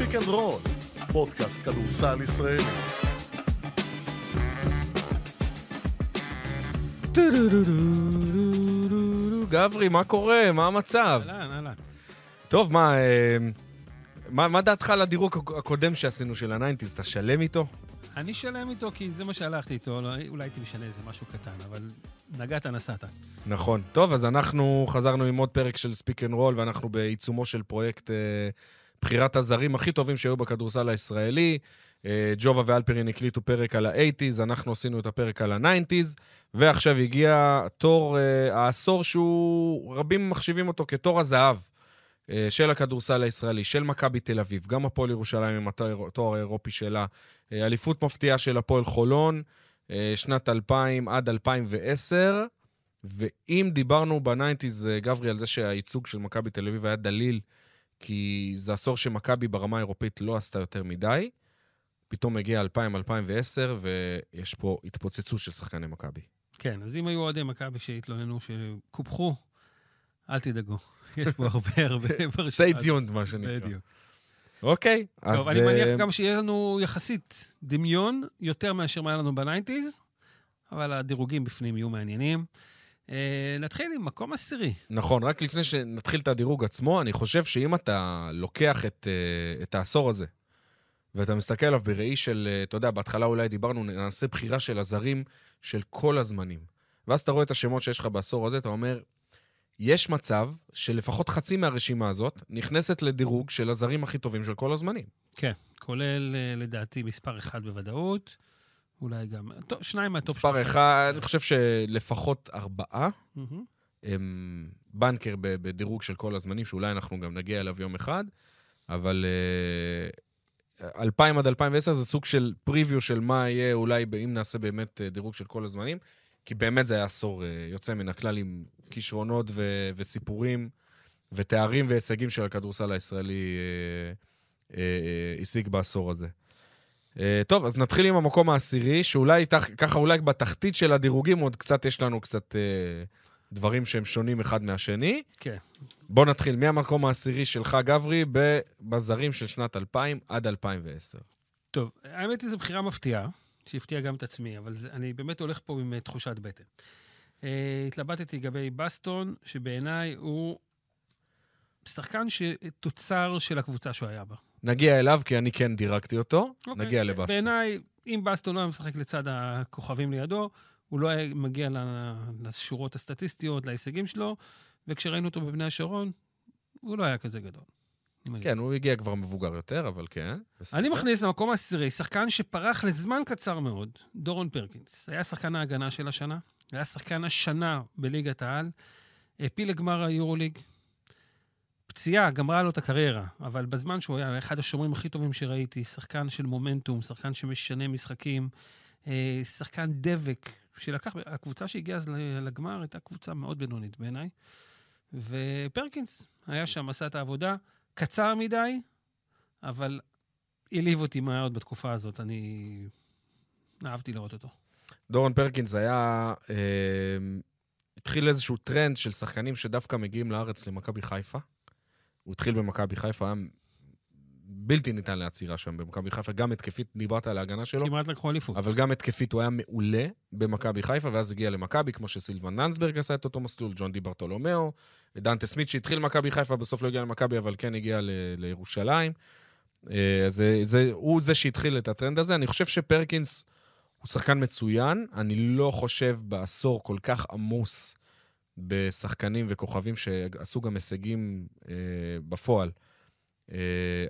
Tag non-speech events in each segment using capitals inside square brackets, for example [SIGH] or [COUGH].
Speak and Roll, פודקאסט כדורסל ישראלי. גברי, מה קורה? מה המצב? טוב, מה, מה, מה דעתך על הדירוג הקודם שעשינו של הניינטיז? אתה שלם איתו? אני שלם איתו כי זה מה שהלכתי איתו, אולי הייתי משנה איזה משהו קטן, אבל נגעת, נסעת. נכון. טוב, אז אנחנו חזרנו עם עוד פרק של Speak and Roll, ואנחנו בעיצומו של פרויקט אה, בחירת הזרים הכי טובים שהיו בכדורסל הישראלי. אה, ג'ובה ואלפרין הקליטו פרק על ה-80's, אנחנו עשינו את הפרק על ה-90's, ועכשיו הגיע תור אה, העשור שהוא, רבים מחשיבים אותו כתור הזהב אה, של הכדורסל הישראלי, של מכבי תל אביב, גם הפועל ירושלים עם התואר האירופי שלה, אה, אליפות מפתיעה של הפועל חולון, אה, שנת 2000 עד 2010. ואם דיברנו בניינטיז, גברי, על זה שהייצוג של מכבי תל אביב היה דליל, כי זה עשור שמכבי ברמה האירופית לא עשתה יותר מדי, פתאום הגיע 2000-2010, ויש פה התפוצצות של שחקני מכבי. כן, אז אם היו אוהדי מכבי שהתלוננו שקופחו, אל תדאגו. [LAUGHS] יש פה הרבה הרבה [LAUGHS] ברשימה stay tuned, מה שנקרא. בדיוק. אוקיי, אז... טוב, אני מניח אה, גם שיהיה לנו יחסית דמיון יותר מאשר מה היה לנו בניינטיז, אבל הדירוגים בפנים יהיו מעניינים. אה, נתחיל עם מקום עשירי. נכון, רק לפני שנתחיל את הדירוג עצמו, אני חושב שאם אתה לוקח את, אה, את העשור הזה, ואתה מסתכל עליו בראי של, אה, אתה יודע, בהתחלה אולי דיברנו, נעשה בחירה של הזרים של כל הזמנים. ואז אתה רואה את השמות שיש לך בעשור הזה, אתה אומר, יש מצב שלפחות חצי מהרשימה הזאת נכנסת לדירוג של הזרים הכי טובים של כל הזמנים. כן, כולל לדעתי מספר אחד בוודאות, אולי גם, טוב, שניים מהטופ מספר שלושה. אחד, אני חושב שלפחות ארבעה. הם בנקר בדירוג של כל הזמנים, שאולי אנחנו גם נגיע אליו יום אחד, אבל אה, 2000 עד 2010 זה סוג של פריוויו של מה יהיה אולי אם נעשה באמת אה, דירוג של כל הזמנים, כי באמת זה היה עשור אה, יוצא מן הכלל עם כישרונות ו- וסיפורים ותארים והישגים של הכדורסל הישראלי אה, אה, אה, השיג בעשור הזה. אה, טוב, אז נתחיל עם המקום העשירי, שאולי תח- ככה אולי בתחתית של הדירוגים עוד קצת יש לנו קצת אה, דברים שהם שונים אחד מהשני. כן. בוא נתחיל מהמקום העשירי שלך, גברי, בזרים של שנת 2000 עד 2010. טוב, האמת היא זו בחירה מפתיעה, שהפתיעה גם את עצמי, אבל אני באמת הולך פה עם אה, תחושת בטן. Uh, התלבטתי לגבי בסטון, שבעיניי הוא שחקן שתוצר של הקבוצה שהוא היה בה. נגיע אליו, כי אני כן דירקתי אותו, אוקיי. נגיע לבאסטון. בעיניי, אם בסטון לא היה משחק לצד הכוכבים לידו, הוא לא היה מגיע לשורות הסטטיסטיות, להישגים שלו, וכשראינו אותו בבני השרון, הוא לא היה כזה גדול. כן, הוא הגיע כבר מבוגר יותר, אבל כן. בסדר. אני מכניס למקום העשירי שחקן שפרח לזמן קצר מאוד, דורון פרקינס. היה שחקן ההגנה של השנה, היה שחקן השנה בליגת העל, העפיל לגמר היורוליג. פציעה, גמרה לו את הקריירה, אבל בזמן שהוא היה אחד השומרים הכי טובים שראיתי, שחקן של מומנטום, שחקן שמשנה משחקים, אה, שחקן דבק, שלקח, הקבוצה שהגיעה אז לגמר הייתה קבוצה מאוד בינונית בעיניי, ופרקינס היה שם, עשה את העבודה, קצר מדי, אבל העליב אותי מאוד בתקופה הזאת, אני אהבתי לראות אותו. דורון פרקינס היה... אה, התחיל איזשהו טרנד של שחקנים שדווקא מגיעים לארץ למכבי חיפה. הוא התחיל במכבי חיפה, היה בלתי ניתן לעצירה שם במכבי חיפה, גם התקפית, דיברת על ההגנה שלו, כמעט לקחו אליפות. אבל גם התקפית הוא היה מעולה במכבי חיפה, ואז הגיע למכבי, כמו שסילבן לנדסברג עשה את אותו מסלול, ג'ון די ברטולומיאו, דנטה סמית שהתחיל במכבי חיפה, בסוף לא הגיע למכבי, אבל כן הגיע ל- לירושלים. אה, זה, זה, הוא זה שהתחיל את הטרנד הזה. אני חושב שפרקינס הוא שחקן מצוין, אני לא חושב בעשור כל כך עמוס בשחקנים וכוכבים שעשו גם הישגים אה, בפועל. אה,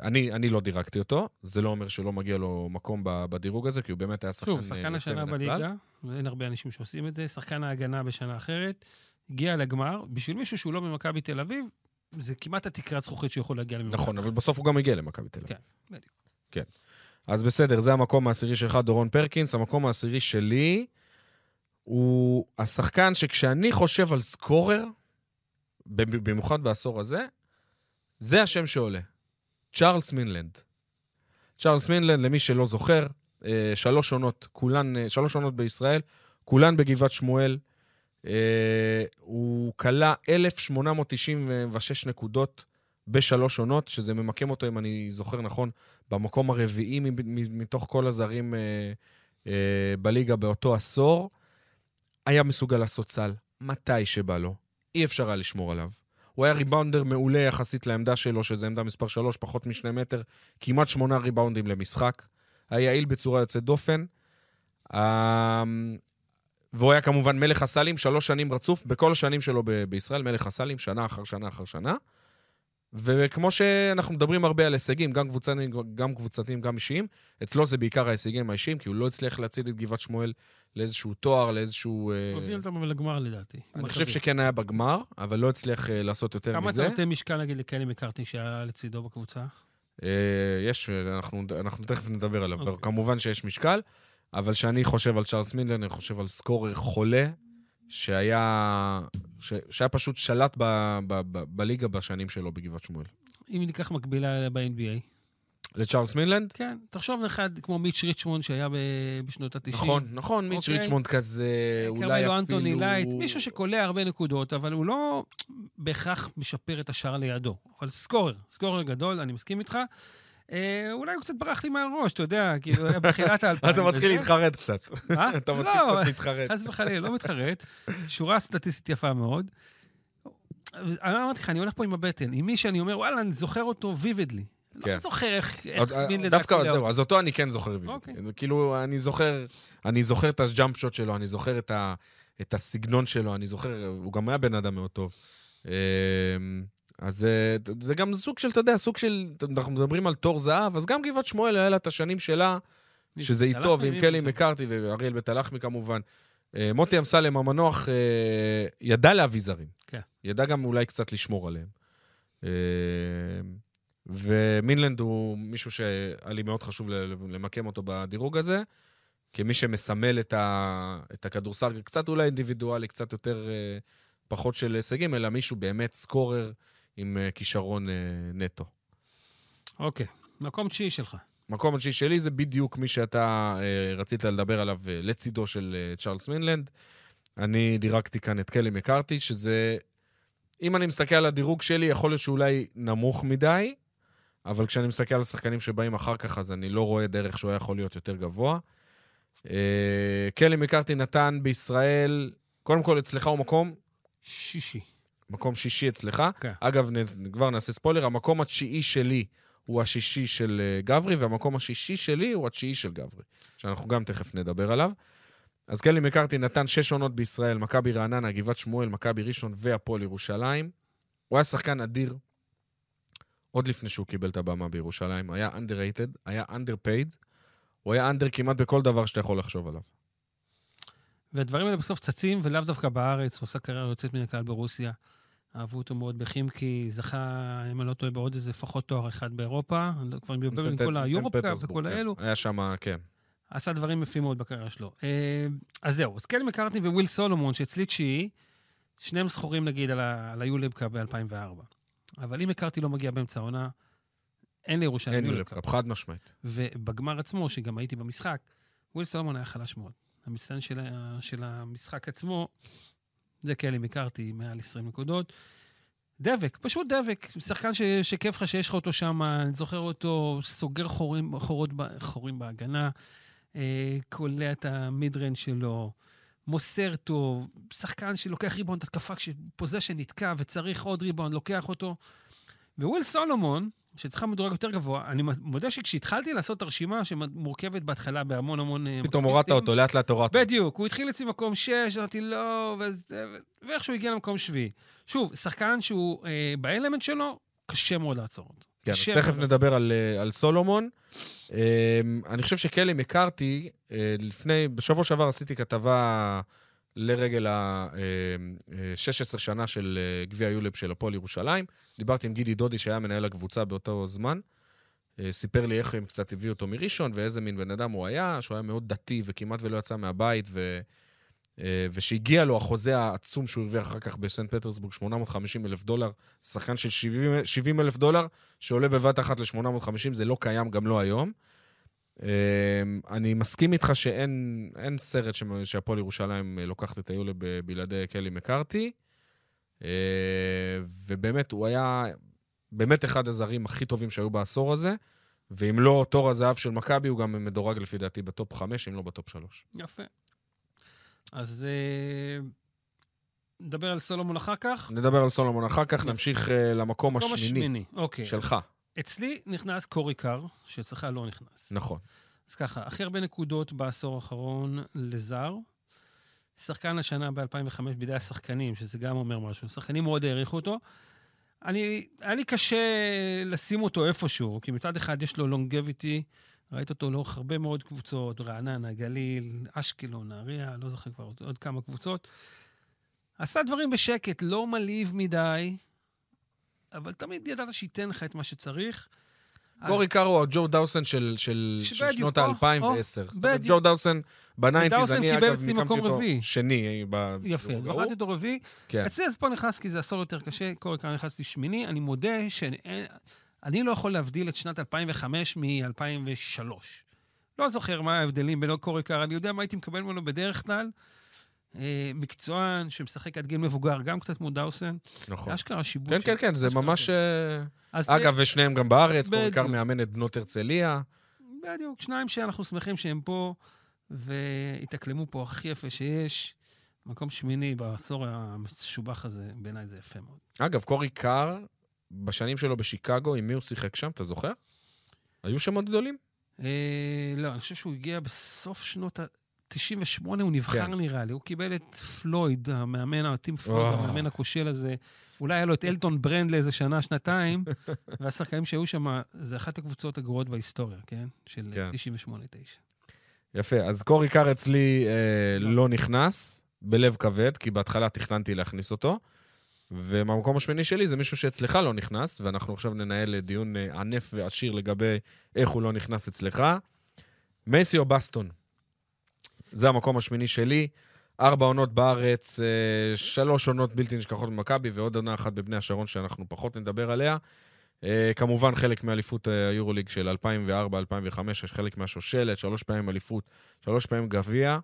אני, אני לא דירקתי אותו, זה לא אומר שלא מגיע לו מקום בדירוג הזה, כי הוא באמת היה שחקן שוב, אה, שחקן יוצא השנה. בליגה, ואין הרבה אנשים שעושים את זה, שחקן ההגנה בשנה אחרת, הגיע לגמר, בשביל מישהו שהוא לא ממכבי תל אביב, זה כמעט התקרת זכוכית שהוא יכול להגיע למכבי. נכון, אבל בסוף הוא גם הגיע למכבי תל אביב. כן, בדיוק. כן. אז בסדר, זה המקום העשירי שלך, דורון פרקינס. המקום העשירי שלי הוא השחקן שכשאני חושב על סקורר, במיוחד בעשור הזה, זה השם שעולה. צ'ארלס מינלנד. צ'ארלס מינלנד, למי שלא זוכר, אה, שלוש עונות, כולן, אה, שלוש עונות בישראל, כולן בגבעת שמואל. אה, הוא כלה 1,896 נקודות בשלוש עונות, שזה ממקם אותו, אם אני זוכר נכון, במקום הרביעי מתוך כל הזרים בליגה באותו עשור. היה מסוגל לעשות סל מתי שבא לו. אי אפשר היה לשמור עליו. הוא היה ריבאונדר מעולה יחסית לעמדה שלו, שזה עמדה מספר 3, פחות משני מטר, כמעט שמונה ריבאונדים למשחק. היה יעיל בצורה יוצאת דופן. אה, והוא היה כמובן מלך הסלים, שלוש שנים רצוף, בכל השנים שלו ב- בישראל, מלך הסלים, שנה אחר שנה אחר שנה. וכמו שאנחנו מדברים הרבה על הישגים, גם קבוצתיים, גם קבוצתיים, גם אישיים, אצלו זה בעיקר ההישגים האישיים, כי הוא לא הצליח להצעיד את גבעת שמואל לאיזשהו תואר, לאיזשהו... אה, הוביל אותם לגמר לדעתי. אני. חושב שכן היה בגמר, אבל לא הצליח אה, לעשות יותר כמה מזה. אתה נותן משקל, נגיד, לקלי מקארטי שהיה לצידו בקבוצה? אה, יש, אנחנו, תכף נדבר עליו. אוקיי. כמובן שיש משקל, אבל כשאני חושב על צ'ארלס מינדלן, אני חושב על סקורר חולה, שהיה, ש, שהיה פשוט שלט ב, ב, ב, בליגה בשנים שלו בגבעת שמואל. אם ניקח מקבילה ב-NBA. לצ'ארלס מינלנד? כן, תחשוב אחד כמו מיץ' ריצ'מונד שהיה בשנות ה-90. נכון, נכון, מיץ' אוקיי. ריצ'מונד כזה, אולי אפילו... קרמלו אנטוני light, מישהו שקולע הרבה נקודות, אבל הוא לא בהכרח משפר את השאר לידו. אבל scorer, scorer גדול, אני מסכים איתך. אה, אולי הוא קצת ברח לי מהראש, אתה יודע, כאילו, היה בתחילת [LAUGHS] האלפיים. אתה מתחיל. להתחרט קצת. [LAUGHS] אתה מתחיל לא, קצת להתחרט. חס וחלילה, לא מתחרט. שורה סטטיסטית יפה מאוד. אני אמרתי לך, אני הולך פה עם הבטן, עם מי שאני אומר, וואלה, אני זוכר אותו ויבידלי. כן. לא זוכר איך איך מין לדעת דווקא זהו, אז אותו אני כן זוכר. אוקיי. כאילו, אני זוכר, אני זוכר את הג'אמפ שוט שלו, אני זוכר את ה- את הסגנון שלו, אני זוכר, הוא גם היה בן אדם מאוד טוב. אמ, אז זה- זה גם סוג של, אתה יודע, סוג של, אנחנו מדברים על תור זהב, אז גם גבעת שמואל היה לה את השנים שלה, שזה זה? איתו, ועם קלי? מקארתי ואריאל בית הלחמי כמובן. אה, מוטי אמסלם המנוח אה, ידע להביא זרים. כן. ידע גם אולי קצת לשמור עליהם. ומינלנד הוא מישהו שהיה לי מאוד חשוב למקם אותו בדירוג הזה, כמי שמסמל את, ה, את הכדורסל, קצת אולי אינדיבידואלי, קצת יותר אה, פחות של הישגים, אלא מישהו באמת סקורר עם אה, כישרון אה, נטו. אוקיי, מקום תשיעי שלך. מקום התשיעי שלי זה בדיוק מי שאתה רצית לדבר עליו לצידו של צ'ארלס מינלנד. אני דירקתי כאן את קלי מקארתי, שזה, אם אני מסתכל על הדירוג שלי, יכול להיות שאולי נמוך מדי, אבל כשאני מסתכל על השחקנים שבאים אחר כך, אז אני לא רואה דרך שהוא היה יכול להיות יותר גבוה. אה, קלי מקארתי נתן בישראל, קודם כל אצלך הוא מקום, שישי. מקום שישי אצלך. כן. אגב, נ- כבר נעשה ספוילר, המקום התשיעי שלי הוא השישי של אה, גברי, והמקום השישי שלי הוא התשיעי של גברי, שאנחנו גם תכף נדבר עליו. אז קלי מקארתי נתן שש עונות בישראל, מכבי רעננה, גבעת שמואל, מכבי ראשון והפועל ירושלים. הוא היה שחקן אדיר, עוד לפני שהוא קיבל את הבמה בירושלים. היה underrated, היה underpaid, הוא היה under כמעט בכל דבר שאתה יכול לחשוב עליו. והדברים האלה בסוף צצים, ולאו דווקא בארץ, הוא עשה קריירה יוצאת מן הכלל ברוסיה. אהבו אותו מאוד בחימקי, זכה, אם אני לא טועה, בעוד איזה לפחות תואר אחד באירופה. לא- כבר עם כל היורופקאפ סנט וכל פטרסבורג, האלו. כן. היה שם, כן. עשה דברים יפים מאוד בקריירה שלו. אה, אז זהו, אז קלי מקארטני וויל סולומון, שאצלי תשיעי, שניהם זכורים נגיד על היולבקה ב-2004. אבל אם מקארטי לא מגיע באמצע העונה, אין לירושלים אין יולבקה. יולפקאפ, חד משמעית. ובגמר עצמו, שגם הייתי במשחק, וויל סולומון היה חלש מאוד. המצטיין של, של המשחק עצמו, זה קלי מקארטי, מעל 20 נקודות. דבק, פשוט דבק. שחקן ש, שכיף לך שיש לך אותו שם, אני זוכר אותו סוגר חורים, חורות, ב- חורים בהגנה, אה, קולע את ה midrange שלו, מוסר טוב, שחקן שלוקח ריבאונד התקפה כש possession נתקע וצריך עוד ריבאונד, לוקח אותו. וויל סולומון, שצריכה מדורג יותר גבוה, אני מודה שכשהתחלתי לעשות את הרשימה, שמורכבת בהתחלה בהמון המון... אה, פתאום הורדת אותו, לאט לאט הורדת. בדיוק, הוא התחיל אצלי מקום 6, אמרתי לא, ואיכשהו הגיע למקום שביעי. שוב, שחקן שהוא אה, באלמנט שלו, קשה מאוד לעצור אותו. כן, אז תכף מאוד. נדבר על, אה, על סולומון. אה, אני חושב שקלי מקארתי, אה, לפני, בשבוע שעבר עשיתי כתבה לרגל ה-16 שנה של אה, גביע יולב של הפועל ירושלים. דיברתי עם גידי דודי, שהיה מנהל הקבוצה באותו זמן. אה, סיפר לי איך הם קצת הביאו אותו מראשון, ואיזה מין בן אדם הוא היה, שהוא היה מאוד דתי וכמעט ולא יצא מהבית, ו... אה, ושהגיע לו החוזה העצום שהוא הרוויח אחר כך בסנט פטרסבורג, 850 אלף דולר, שחקן של 70 אלף דולר, שעולה בבת אחת ל-850, זה לא קיים גם לא היום. אה, אני מסכים איתך שאין אין סרט שהפועל ירושלים אה, לוקחת את היולה בלעדי קלי מקארתי, ובאמת, הוא היה באמת אחד הזרים הכי טובים שהיו בעשור הזה, ואם לא תור הזהב של מכבי, הוא גם מדורג לפי דעתי ב top 5, אם לא ב top 3. יפה. אז אה, נדבר על סולומון אחר כך. נדבר על סולומון אחר כך, נמשיך אה, למקום מקום השמיני השמיני, אוקיי. שלך. אצלי נכנס קורי קאר, שאצלך לא נכנס. נכון. אז ככה, הכי הרבה נקודות בעשור האחרון לזר. שחקן השנה ב-2005 בידי השחקנים, שזה גם אומר משהו. שחקנים מאוד העריכו אותו. אני, היה לי קשה לשים אותו איפשהו, כי מצד אחד יש לו לונגביטי, ראית אותו לאורך הרבה מאוד קבוצות, רעננה, גליל, אשקלון, נהריה, לא זוכר כבר עוד, עוד כמה קבוצות. עשה דברים בשקט, לא מלהיב מדי, אבל תמיד ידעת שייתן לך את מה שצריך. קורי קארו הג'ו דאוסן של, של, של שנות או, ה-2010. או, זאת אומרת, בדיוק. ג'ו דאוסן בניינטיז, אני אגב מקום אותו. שני. ב- יפה, אז בחרתי אותו רביעי. כן. אצלי אז פה נכנס כי זה עשור יותר קשה, קורי קאר נכנסתי שמיני. אני מודה שאני אני לא יכול להבדיל את שנת 2005 מ-2003. לא זוכר מה ההבדלים בין קורי קאר, אני יודע מה הייתי מקבל ממנו בדרך כלל. אה, מקצוען שמשחק עד גיל מבוגר, גם קצת כמו דאוסן. נכון. אשכרה שיבוט. כן, כן, כן, זה ממש... כן. אה, אגב, ושניהם גם בארץ, בדיוק. מאמן את בנות הרצליה. בדיוק, שניים שאנחנו שמחים שהם פה, והתאקלמו פה הכי יפה שיש. מקום שמיני בעשור המשובח הזה, בעיניי זה יפה מאוד. אגב, קורי קאר, בשנים שלו בשיקגו, עם מי הוא שיחק שם, אתה זוכר? היו שמות גדולים? אה, לא, אני חושב שהוא הגיע בסוף שנות ה... 98 הוא נבחר כן. נראה לי, הוא קיבל את פלויד, המאמן, הטים פלויד, או. המאמן הכושל הזה. אולי היה לו את אלטון ברנד לאיזה שנה, שנתיים, [LAUGHS] והשחקנים שהיו שם, זה אחת הקבוצות הגרועות בהיסטוריה, כן? של כן. 98-9. יפה, אז קורי קאר אצלי אה, לא. לא נכנס, בלב כבד, כי בהתחלה תכננתי להכניס אותו. ומהמקום השמיני שלי זה מישהו שאצלך לא נכנס, ואנחנו עכשיו ננהל דיון אה, ענף ועשיר לגבי איך הוא לא נכנס אצלך. מייסיו בסטון. זה המקום השמיני שלי. ארבע עונות בארץ, אה, שלוש עונות בלתי נשכחות במכבי, ועוד עונה אחת בבני השרון שאנחנו פחות נדבר עליה. אה, כמובן, חלק מאליפות היורוליג של 2004-2005, יש חלק מהשושלת, שלוש פעמים אליפות, שלוש פעמים גביע.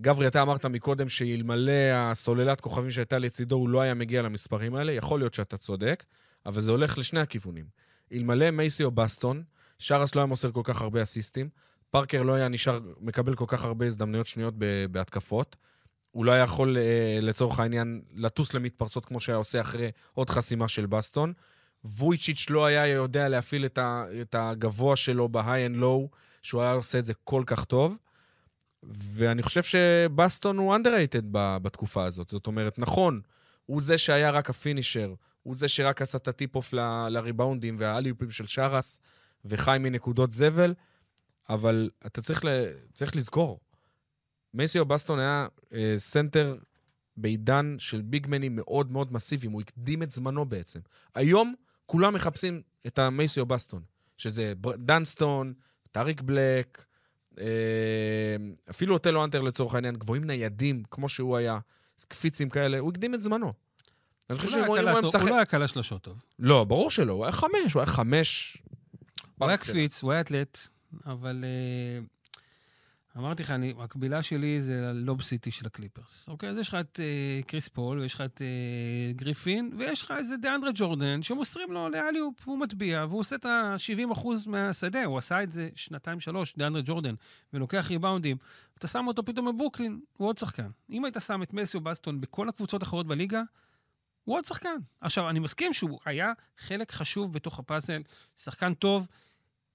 גברי, אתה אמרת מקודם שאלמלא הסוללת כוכבים שהייתה לצידו, הוא לא היה מגיע למספרים האלה. יכול להיות שאתה צודק, אבל זה הולך לשני הכיוונים. אלמלא מייסי או בסטון, שרס לא היה מוסר כל כך הרבה אסיסטים, פארקר לא היה נשאר, מקבל כל כך הרבה הזדמנויות שניות בהתקפות. הוא לא היה יכול, אה, לצורך העניין, לטוס למתפרצות כמו שהיה עושה אחרי עוד חסימה של בסטון. וויצ'יץ' לא היה יודע להפעיל את הגבוה שלו ב-high and low, שהוא היה עושה את זה כל כך טוב. ואני חושב שבסטון הוא underrated בתקופה הזאת. זאת אומרת, נכון, הוא זה שהיה רק ה finisher, הוא זה שרק עשה את ה tip-off לריבאונדים והאליופים של שאראס, וחי מנקודות זבל, אבל אתה צריך, ל- צריך לזכור, מייסיאו בסטון היה אה, סנטר בעידן של ביגמנים מאוד מאוד מסיביים, הוא הקדים את זמנו בעצם. היום כולם מחפשים את המייסיאו בסטון, שזה דנסטון, טאריק בלק, אפילו אותלו האנטר לצורך העניין, גבוהים ניידים, כמו שהוא היה, קפיצים כאלה, הוא הקדים את זמנו. אני חושב שאם הוא היה משחק... הוא לא היה קולע שלושות טוב. לא, ברור שלא, הוא היה חמש, הוא היה חמש. הוא היה קפיץ, הוא היה אתלט, אבל אה, אמרתי לך, אני- המקבילה שלי זה ה Lob City של הקליפרס. אוקיי? אז יש לך את אה, קריס פול, ויש לך את אה, גריפין, ויש לך איזה דיאנדרה ג'ורדן, שמוסרים לו לאליופ, והוא מטביע, והוא עושה את ה-70% מהשדה. הוא עשה את זה שנתיים-שלוש, דיאנדרה ג'ורדן, ולוקח ריבאונדים. אתה שם אותו פתאום בברוקלין, הוא עוד שחקן. אם היית שם את מייסיאו בסטון בכל הקבוצות האחרות בליגה, הוא עוד שחקן. עכשיו, אני מסכים שהוא היה חלק חשוב בתוך הפאזל, שחקן טוב,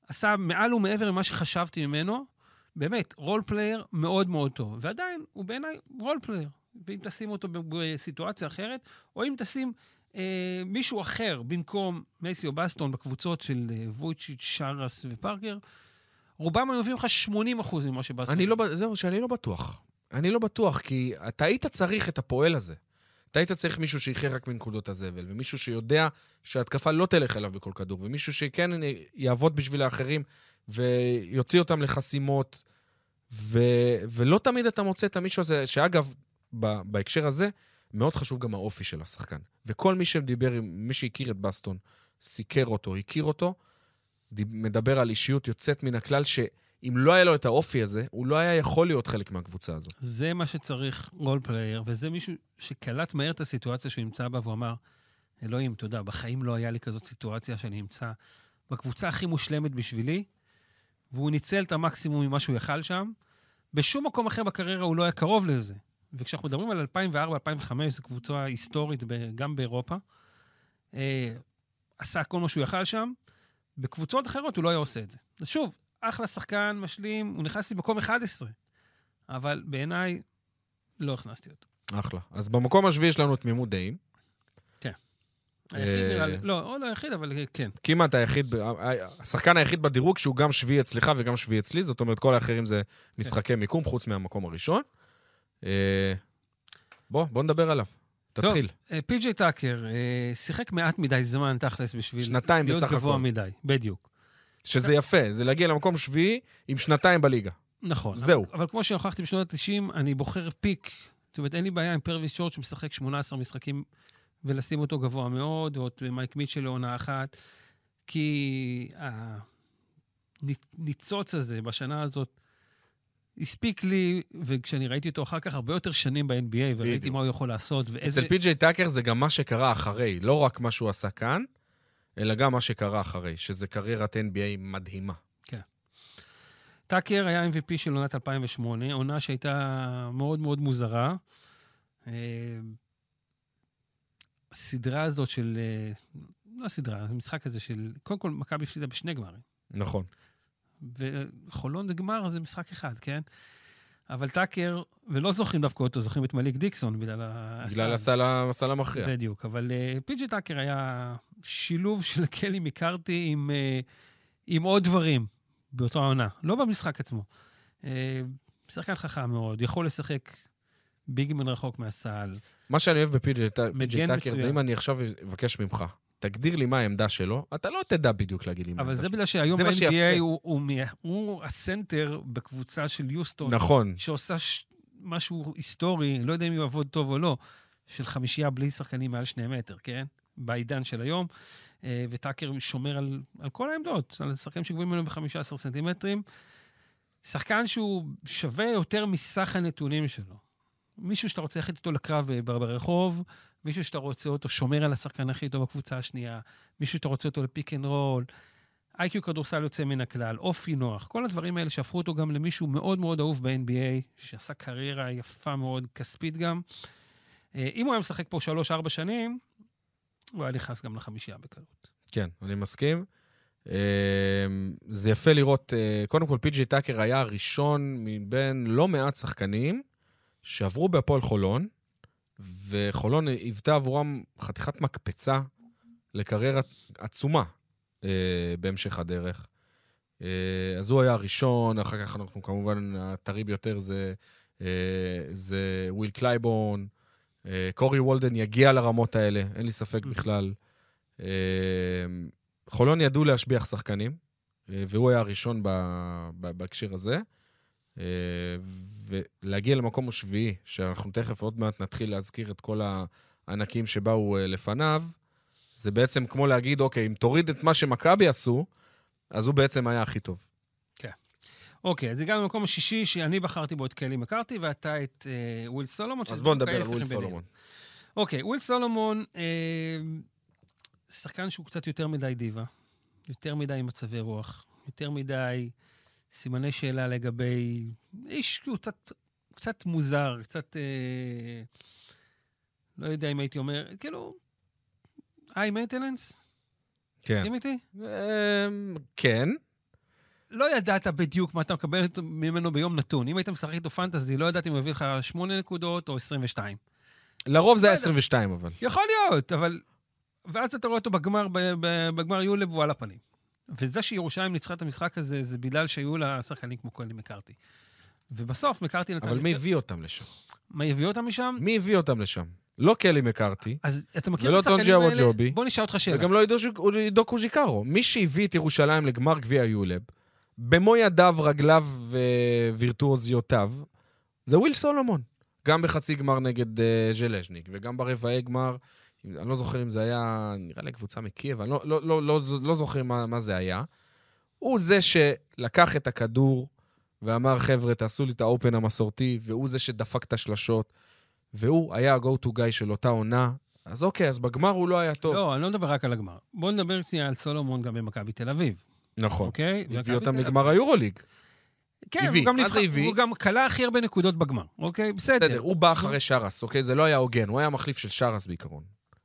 עשה מעל ומעבר ממה שחשבתי ממנו, באמת, role player מאוד מאוד טוב. ועדיין, הוא בעיניי role player. ואם תשים אותו בסיטואציה אחרת, או אם תשים אה, מישהו אחר במקום מייסיאו בסטון בקבוצות של אה, וויצ'יץ', שאראס ופארקר, רובם היו מביאים לך 80% ממה שבסטון. אני לא, זהו, שאני לא בטוח. אני לא בטוח, כי אתה היית צריך את הפועל הזה. אתה היית צריך מישהו שיחיה רק מנקודות הזבל, ומישהו שיודע שההתקפה לא תלך אליו בכל כדור, ומישהו שכן יעבוד בשביל האחרים ויוציא אותם לחסימות, ו... ולא תמיד אתה מוצא את המישהו הזה, שאגב, ב... בהקשר הזה, מאוד חשוב גם האופי של השחקן. וכל מי שדיבר עם מי שהכיר את בסטון, סיקר אותו, הכיר אותו, מדבר על אישיות יוצאת מן הכלל, שאם לא היה לו את האופי הזה, הוא לא היה יכול להיות חלק מהקבוצה הזאת. זה מה שצריך role player, וזה מישהו שקלט מהר את הסיטואציה שהוא נמצא בה, והוא אמר, אלוהים, יודע, בחיים לא היה לי כזאת סיטואציה שאני נמצא בקבוצה הכי מושלמת בשבילי, והוא ניצל את המקסימום ממה שהוא יכל שם. בשום מקום אחר בקריירה הוא לא היה קרוב לזה. וכשאנחנו מדברים על 2004-2005, זו קבוצה היסטורית ב- גם באירופה, אה, עשה כל מה שהוא יכל שם, בקבוצות אחרות הוא לא היה עושה את זה. אז שוב, אחלה שחקן, משלים, הוא נכנס לי במקום 11, אבל בעיניי לא הכנסתי אותו. אחלה. אז במקום השביעי יש לנו תמימות דעים. היחיד אה, נראה לי, לא, לא היחיד, אבל כן. כמעט היחיד, השחקן היחיד בדירוג שהוא גם שביעי אצלך וגם שביעי אצלי, זאת אומרת, כל האחרים זה משחקי מיקום, חוץ מהמקום הראשון. אה, בוא, בוא נדבר עליו. תתחיל. אה, פי.ג'יי טאקר אה, שיחק מעט מדי זמן, תכלס, בשביל שנתיים להיות בסך גבוה הכל. מדי. בדיוק. שזה יפה, זה להגיע למקום שביעי עם שנתיים בליגה. נכון. זהו. אבל, אבל כמו שהוכחתי בשנות ה-90, אני בוחר peak. זאת אומרת, אין לי בעיה עם פרוויס שורט שמשחק 18 משחקים ולשים אותו גבוה מאוד, או את מייק מיטשל לעונה אחת, כי הניצוץ הזה בשנה הזאת הספיק לי, וכשאני ראיתי אותו אחר כך הרבה יותר שנים ב-NBA, וראיתי בדיוק. מה הוא יכול לעשות, ואיזה... אצל פי.ג'יי טאקר זה גם מה שקרה אחרי, לא רק מה שהוא עשה כאן, אלא גם מה שקרה אחרי, שזה קריירת NBA מדהימה. טאקר היה MVP של עונת 2008, עונה שהייתה מאוד מאוד מוזרה. אה, הסדרה הזאת של... אה, לא סדרה, המשחק הזה של... קודם כל, מכבי הפסידה בשני גמרים. נכון. וחולון זה גמר, זה משחק אחד, כן? אבל טאקר, ולא זוכרים דווקא אותו, זוכרים את מליק דיקסון בגלל ה... בגלל הסל הסל המכריע. בדיוק, אבל uh, פי.ג'י טאקר היה שילוב של [LAUGHS] קלי מקארתי עם, uh, עם עוד דברים באותה עונה, לא במשחק עצמו. Uh, שחקן חכם מאוד, יכול לשחק ביגמן רחוק מהסל. מה שאני אוהב מגן טאקר. זה אם אני עכשיו אבקש ממך, תגדיר לי מה העמדה שלו, אתה לא תדע בדיוק להגיד לי מה אבל העמדה זה שלו. בגלל שהיום זה מה ב-NBA שיפה. הוא, הוא, מ- הוא הסנטר בקבוצה של יוסטון, נכון. שעושה ש... משהו היסטורי, לא יודע אם הוא יעבוד טוב או לא, של חמישייה בלי שחקנים מעל שני מטר, כן? בעידן של היום. אה, וטאקר שומר על, על כל העמדות, על שחקנים שגבוהים ממנו ב-15 סנטימטרים. שחקן שהוא שווה יותר מסך הנתונים שלו. מישהו שאתה רוצה ללכת איתו לקרב ב- ברחוב, מישהו שאתה רוצה אותו שומר על השחקן הכי טוב בקבוצה השנייה, מישהו שאתה רוצה אותו ל pick and roll, IQ כדורסל יוצא מן הכלל, אופי נוח, כל הדברים האלה שהפכו אותו גם למישהו מאוד מאוד אהוב ב-NBA, שעשה קריירה יפה מאוד, כספית גם. אה, אם הוא היה משחק פה שלוש-ארבע שנים, הוא היה נכנס גם לחמישייה בקלות. כן, אני מסכים. אה, זה יפה לראות, אה, קודם כל, פי.ג'יי טאקר היה הראשון מבין לא מעט שחקנים שעברו בהפועל חולון, וחולון היוותה עבורם חתיכת מקפצה לקריירה עצומה אה, בהמשך הדרך. אה, אז הוא היה הראשון, אחר כך אנחנו כמובן, הטרי ביותר זה, אה, זה וויל קלייבורן. אה, קורי וולדן יגיע לרמות האלה, אין לי ספק בכלל. אה, חולון ידעו להשביח שחקנים, אה, והוא היה הראשון בהקשר הזה. ולהגיע למקום השביעי, שאנחנו תכף עוד מעט נתחיל להזכיר את כל הענקים שבאו אה, לפניו, זה בעצם כמו להגיד, אוקיי, אם תוריד את מה שמכבי עשו, אז הוא בעצם היה הכי טוב. אוקיי, אז הגענו למקום השישי, שאני בחרתי בו את קלי מקארתי, ואתה את אה, וויל סולומון. אז בדיוק נדבר על וויל. סולומון. אוקיי, וויל סולומון, אה, שחקן שהוא קצת יותר מדי דיווה, יותר מדי מצבי רוח, יותר מדי סימני שאלה לגבי... איש שהוא קצת, קצת מוזר, קצת... אה, לא יודע אם הייתי אומר, כאילו, high maintenance? כן. מסכים איתי? אה, כן. לא ידעת בדיוק מה אתה מקבל ממנו ביום נתון. אם היית משחק איתו פנטזי, לא ידעתי אם הוא יביא לך 8 נקודות או 22. לרוב זה היה לא יודע. 22, אבל. יכול להיות, אבל... ואז אתה רואה אותו בגמר, בגמר יולב, והוא על הפנים. וזה שירושלים ניצחה את המשחק הזה, זה בגלל שהיו לה שחקנים כמו קולי מקארתי. ובסוף מקארתי נתן... אבל מי הביא אותם לשם? מה הביא אותם משם? מי הביא אותם לשם? לא קלי מקארתי, אז אתה מכיר ולא את השחקנים טונג'ה האלה? ווג'ובי. בוא נשאל אותך שאלה. וגם לא עידו- קוז'יקרו. מי שהביא את ירושלים לגמר גביע יולב, במו ידיו, רגליו ווירטואוזיותיו, זה וויל סולומון. גם בחצי גמר נגד אה, ז'לז'ניק, וגם ברבעי גמר, אני לא זוכר אם זה היה, נראה לי קבוצה מקייב, אני לא, לא, לא, לא, לא זוכר מה, מה זה היה. הוא זה שלקח את הכדור ואמר, חבר'ה, תעשו לי את האופן המסורתי, והוא זה שדפק את השלשות, והוא היה ה-go to guy של אותה עונה. אז אוקיי, אז בגמר הוא לא היה טוב. לא, אני לא מדבר רק על הגמר. בואו נדבר שנייה על סולומון גם במכבי תל אביב, נכון. אוקיי? הביא אותם לגמר היורוליג. כן, הביא. הוא גם נבחר- הביא? הוא גם כלה הכי הרבה נקודות בגמר, אוקיי? בסדר. בסדר, הוא בא אחרי שרס, אוקיי? זה לא היה הוגן, הוא היה מחליף של שרס בעיקרון.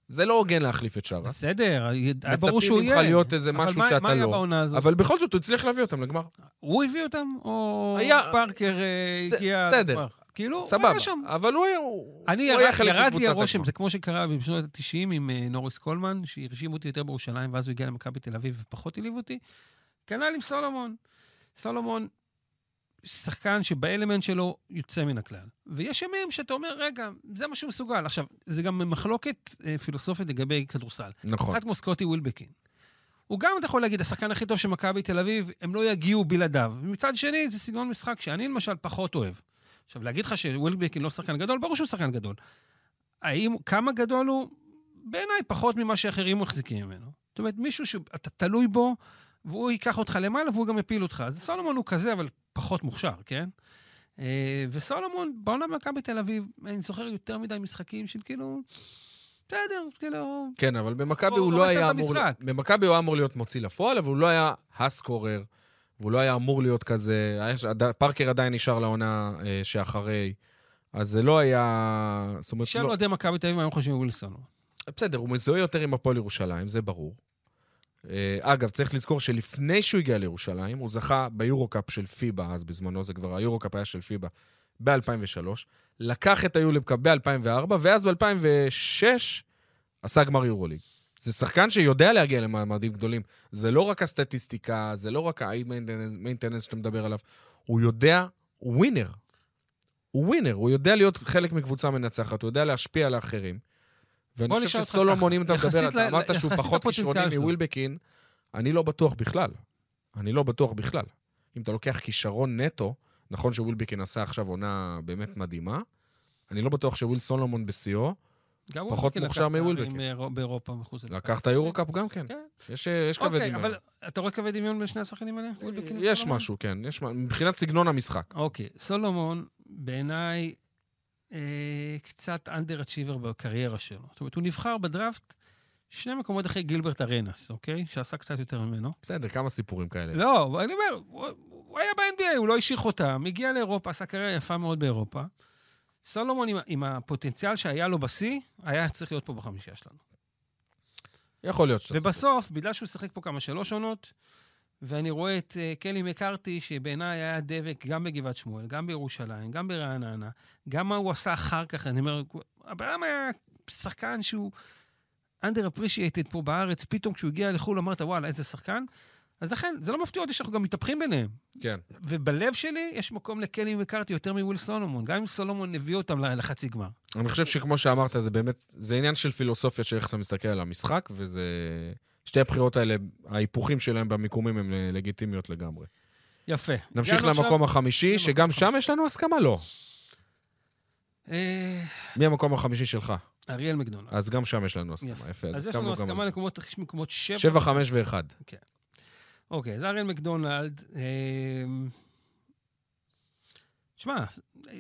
זה לא הוגן להחליף את שרס. בסדר, היה ברור שהוא מצפים יהיה. ממך להיות איזה משהו אבל מה- שאתה מה היה לא. בעונה הזאת? אבל בכל זאת, הוא הצליח להביא אותם לגמר. הוא הביא אותם, או היה- פארקר אה, ס- הגיע... בסדר. לגמר? כאילו, הוא סבבה. היה שם. אבל הוא היה... הוא אני היה חלק ירד לי מקבוצת הרושם. זה כמו שקרה בשנות ה-90 עם אה, נוריס קולמן, שהרשים אותי יותר בירושלים, ואז הוא הגיע למכבי תל אביב ופחות העליב אותי. כנ"ל עם סולומון. סולומון, שחקן שבאלמנט שלו יוצא מן הכלל. ויש ימים שאתה אומר, רגע, זה מה שהוא מסוגל. עכשיו, זה גם מחלוקת אה, פילוסופית לגבי כדורסל. נכון. אחד כמו סקוטי ווילבקין. הוא גם, אתה יכול להגיד, השחקן הכי טוב של מכבי תל אביב, הם לא יגיעו בלעדיו. ומצד שני, זה סגנון משחק שאני למשל פחות אוהב. עכשיו, להגיד לך שווילבקין לא שחקן גדול, ברור שהוא שחקן גדול. האם, כמה גדול הוא? בעיניי פחות ממה שאחרים מחזיקים ממנו. זאת אומרת, מישהו שאתה תלוי בו, והוא ייקח אותך למעלה והוא גם יפיל אותך. אז סולומון הוא כזה, אבל פחות מוכשר, כן? אה, וסולומון, בעונה במכבי תל אביב, אני זוכר יותר מדי משחקים של כאילו... בסדר, כאילו... כן, אבל במכבי הוא הוא לא היה אמור... במכבי הוא היה אמור להיות מוציא לפועל, אבל הוא לא היה הסקורר, והוא לא היה אמור להיות כזה... פארקר עדיין נשאר לעונה אה, שאחרי, אז זה לא היה... זאת אומרת, תשאל לא... אוהדי מכבי תל אביב מה הם חושבים ווילסון. בסדר, הוא מזוהה יותר עם הפועל ירושלים, זה ברור. אה, אגב, צריך לזכור שלפני שהוא הגיע לירושלים, הוא זכה ביורו-קאפ של פיבה, אז בזמנו זה כבר, היורו-קאפ היה של פיבה, ב-2003, לקח את היוליבקאפ ב-2004, ואז ב-2006 עשה גמר יורוליג. זה שחקן שיודע להגיע למעמדים גדולים. זה לא רק הסטטיסטיקה, זה לא רק ה-maintenance שאתה מדבר עליו, הוא יודע, הוא ווינר. הוא ווינר, הוא יודע להיות חלק מקבוצה מנצחת, הוא יודע להשפיע על האחרים. ואני חושב שסולומון, אם אתה מדבר, אתה אמרת שהוא פחות כישרוני. מווילבקין, אני לא בטוח בכלל. אני לא בטוח בכלל. אם אתה לוקח כישרון נטו, נכון שווילבקין עשה עכשיו עונה באמת מדהימה, אני לא בטוח שוויל סולומון בשיאו, פחות ווילבקין מוכשר לקח מווילבקין. אה, באירופה מחוץ למכבי. לקח את היורו-קאפ גם כן. כן. יש יש קווי אוקיי, דמיון. אבל אתה רואה קווי דמיון בין שני השחקנים האלה? ווילבקין יש? משהו, כן. יש מבחינת סגנון המשחק. אוקיי, סולומון בעיניי אה, קצת underachiever בקריירה שלו. זאת אומרת, הוא נבחר בדראפט שני מקומות אחרי גילברט ארינאס, אוקיי? שעשה קצת יותר ממנו. בסדר, כמה סיפורים כאלה. לא, אני אומר, הוא, הוא היה ב-NBA, הוא לא השאיר אותם, הגיע לאירופה, עשה קריירה יפה מאוד באירופה. סולומון, עם, עם הפוטנציאל שהיה לו בשיא, היה צריך להיות פה בחמישייה שלנו. יכול להיות שאתה... ובסוף, בגלל שהוא שיחק פה כמה שלוש עונות, ואני רואה את uh, קלי מקארתי, שבעיניי היה דבק גם בגבעת שמואל, גם בירושלים, גם ברעננה, גם מה הוא עשה אחר כך, אני אומר, הבן אדם היה שחקן שהוא under appreciated פה בארץ, פתאום כשהוא הגיע לחו"ל אמרת, וואלה, איזה שחקן. אז לכן, זה לא מפתיע אותי שאנחנו גם מתהפכים ביניהם. כן. ובלב שלי יש מקום לקלי מקארתי יותר מוויל סולומון, גם אם סולומון הביא אותם לחצי גמר. אני חושב שכמו שאמרת, זה באמת, זה עניין של פילוסופיה של איך אתה מסתכל על המשחק, וזה... שתי הבחירות האלה, ההיפוכים שלהם במיקומים הם לגיטימיות לגמרי. יפה. נמשיך הגענו עכשיו- למקום החמישי, למקום שגם. שם יש לנו הסכמה? לא. אה, מי המקום החמישי שלך? אריאל מקדונלד. אז גם שם יש לנו הסכמה, יפה. יפה. אז יש לנו גם הסכמה על- למקומות, יש מקומות שבע. שבע, חמש ואחד. אוקיי, אז אריאל מקדונלד, אה, שמע,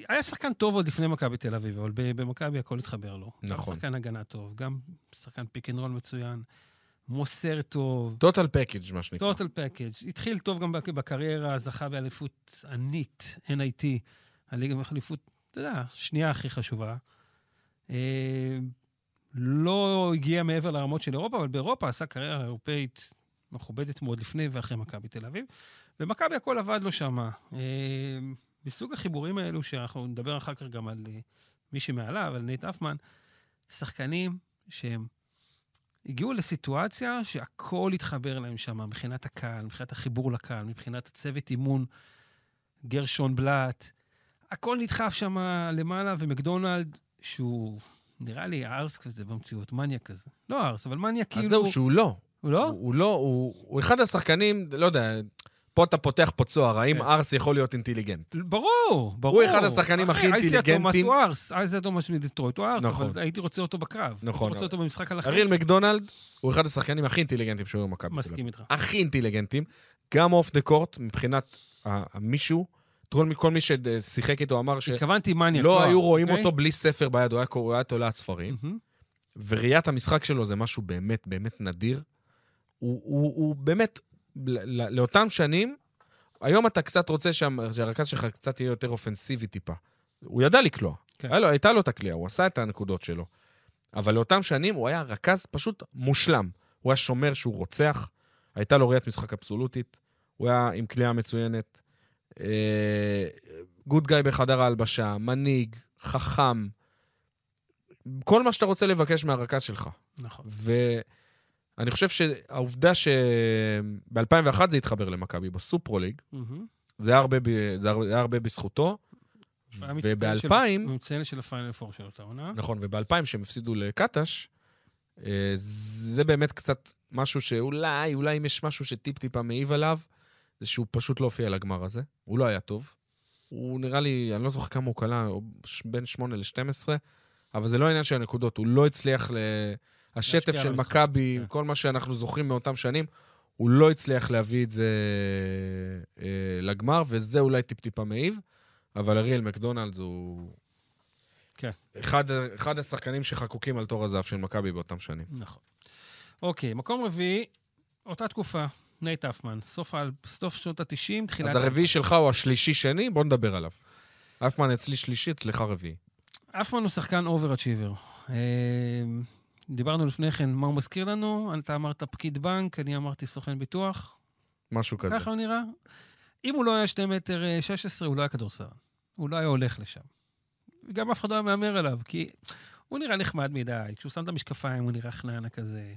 היה שחקן טוב עוד לפני מכבי תל אביב, אבל במכבי הכל התחבר לו. נכון. גם שחקן הגנה טוב, גם שחקן pick and roll מצוין, מוסר טוב, total package, מה שנקרא. total package. התחיל טוב גם בק- בקריירה, זכה באליפות ענית, NIT, הליגה באליפות, אתה יודע, שנייה הכי חשובה. אה, לא הגיע מעבר לרמות של אירופה, אבל באירופה עשה קריירה אירופאית מכובדת מאוד לפני ואחרי מכבי תל אביב. ומכבי הכל עבד לו שם. מסוג החיבורים האלו, שאנחנו נדבר אחר כך גם על אה, מי שמעליו, על נייט האפמן, שחקנים שהם הגיעו לסיטואציה שהכל התחבר להם שם, מבחינת הקהל, מבחינת החיבור לקהל, מבחינת הצוות אימון, גרשון בלאט, הכל נדחף שם למעלה, ומקדונלד, שהוא נראה לי ארס כזה במציאות, מניאק כזה. לא ארס, אבל מניאק כאילו... אז זהו, שהוא לא. הוא לא? הוא הוא לא, הוא הוא אחד השחקנים, לא יודע, פה אתה פותח פה צוהר, האם כן. ארס יכול להיות אינטליגנט? ברור, ברור. אחד השחקנים הכי אינטליגנטים. תומאס הוא ארס, אייזיה תומאס מדטרויט הוא ארס, נכון. אבל הייתי רוצה אותו בקרב. נכון, הייתי רוצה אותו במשחק על החיים. אריאל מקדונלד הוא אחד השחקנים הכי אינטליגנטים שהיו במכבי אביב. מסכים איתך. הכי אינטליגנטים, גם off the court, מבחינת מישהו, כל מי- ששיחק איתו אמר שלא התכוונתי מניאק, לא היו ארס, רואים אוקיי? אותו בלי ספר ביד, הוא היה הוא תולעת ספרים. וראיית המשחק שלו זה משהו באמת באמת נדיר. הוא, הוא, הוא באמת, לאותם שנים, היום אתה קצת רוצה שה- שהרכז שלך קצת יהיה יותר אופנסיבי טיפה. הוא ידע לקלוע. כן. לו, הייתה לו את הקליעה, הוא עשה את הנקודות שלו. אבל לאותם שנים הוא היה רכז פשוט מושלם. הוא היה שומר שהוא רוצח, הייתה לו ראיית משחק אבסולוטית, הוא היה עם קליעה מצוינת. גוד גאי בחדר ההלבשה, מנהיג, חכם, כל מה שאתה רוצה לבקש מהרכז שלך. נכון. ואני חושב שהעובדה שב-2001 זה התחבר למכבי בסופרוליג, מהמם. זה היה הרבה. זה היה הרבה בזכותו. הוא היה מצטיין של- וב-2000, הוא מצטיין של הפיינל פור של אותה עונה. נכון, וב-2000 שהם הפסידו לקטש, אה, זה באמת קצת משהו שאולי, אולי אם יש משהו שטיפ-טיפה מעיב עליו, זה שהוא פשוט לא הופיע לגמר הזה. הוא לא היה טוב. הוא נראה לי, אני לא זוכר כמה הוא קלע, בין 8 ל-12, אבל זה לא העניין של הנקודות, הוא לא הצליח ל... השטף של מכבי, כן. כל מה שאנחנו זוכרים מאותם שנים, הוא לא הצליח להביא את זה אה, לגמר, וזה אולי טיפ-טיפה מעיב, אבל אריאל מקדונלדס הוא... כן. אחד, אחד השחקנים שחקוקים על תור הזהב של מכבי באותם שנים. נכון. אוקיי, מקום רביעי, אותה תקופה, נייט האפמן, סוף, סוף שנות ה-90, תחילת... אז הרביעי שלך הוא השלישי-שני, בוא נדבר עליו. האפמן אצלי שלישי, אצלך רביעי. האפמן הוא שחקן overachiever. דיברנו לפני כן, מה הוא מזכיר לנו? אתה אמרת פקיד בנק, אני אמרתי סוכן ביטוח. משהו כזה. ככה הוא נראה. אם הוא לא היה 2 מטר אה, 16, הוא לא היה כדורסל. הוא לא היה הולך לשם. וגם אף אחד לא היה מהמר עליו, כי הוא נראה נחמד מדי. כשהוא שם את המשקפיים, הוא נראה חננה כזה.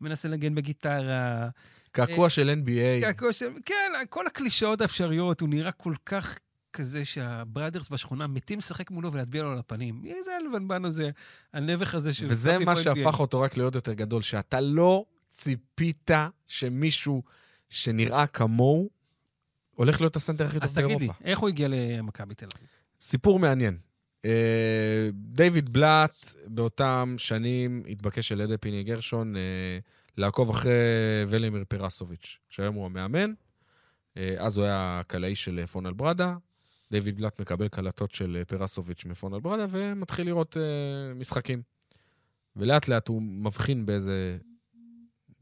מנסה לנגן בגיטרה. קעקוע של NBA. קעקוע של... כן, כל הקלישאות האפשריות, הוא נראה כל כך כזה שהבראדרס בשכונה מתים לשחק מולו ולהטביע לו על הפנים. מי זה הלבנבן הזה, הנבך הזה שהוא וזה מה שהפך? אותו רק להיות יותר גדול, שאתה לא ציפית שמישהו שנראה כמוהו הולך להיות הסנטר הכי אז טוב תגיד לי, באירופה. איך הוא הגיע למכבי תל אביב? סיפור מעניין. אה, דיוויד בלאט באותם שנים התבקש על ידי פיני גרשון אה, לעקוב אחרי ולימיר פרסוביץ', שהיום הוא המאמן. אה, אז הוא היה הקלעי של פונל בראדה. דיוויד בלאט מקבל קלטות של אה, פרסוביץ' מפונל בראדה ומתחיל לראות אה, משחקים. ולאט לאט הוא מבחין באיזה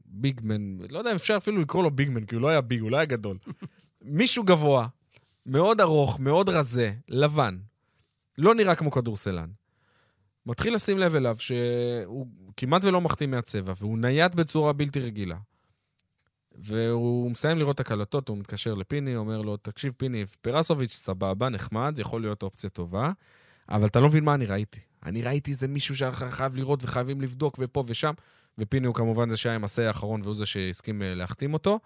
ביגמן, לא יודע אם אפשר אפילו לקרוא לו ביגמן, כי הוא לא היה ביג, הוא לא היה גדול. [LAUGHS] מישהו גבוה, מאוד ארוך, מאוד רזה, לבן, לא נראה כמו כדורסלן. מתחיל לשים לב אליו שהוא כמעט ולא מחטיא מהצבע, והוא נייד בצורה בלתי רגילה. והוא מסיים לראות את הקלטות, הוא מתקשר לפיני, אומר לו, תקשיב, פיני, פרסוביץ', סבבה, נחמד, יכול להיות אופציה טובה, אבל אתה לא מבין מה אני ראיתי. אני ראיתי איזה מישהו שאנחנו חייב לראות וחייבים לבדוק ופה ושם, ופיני הוא כמובן זה שהיה עם הסי האחרון והוא זה שהסכים אה, להחתים אותו.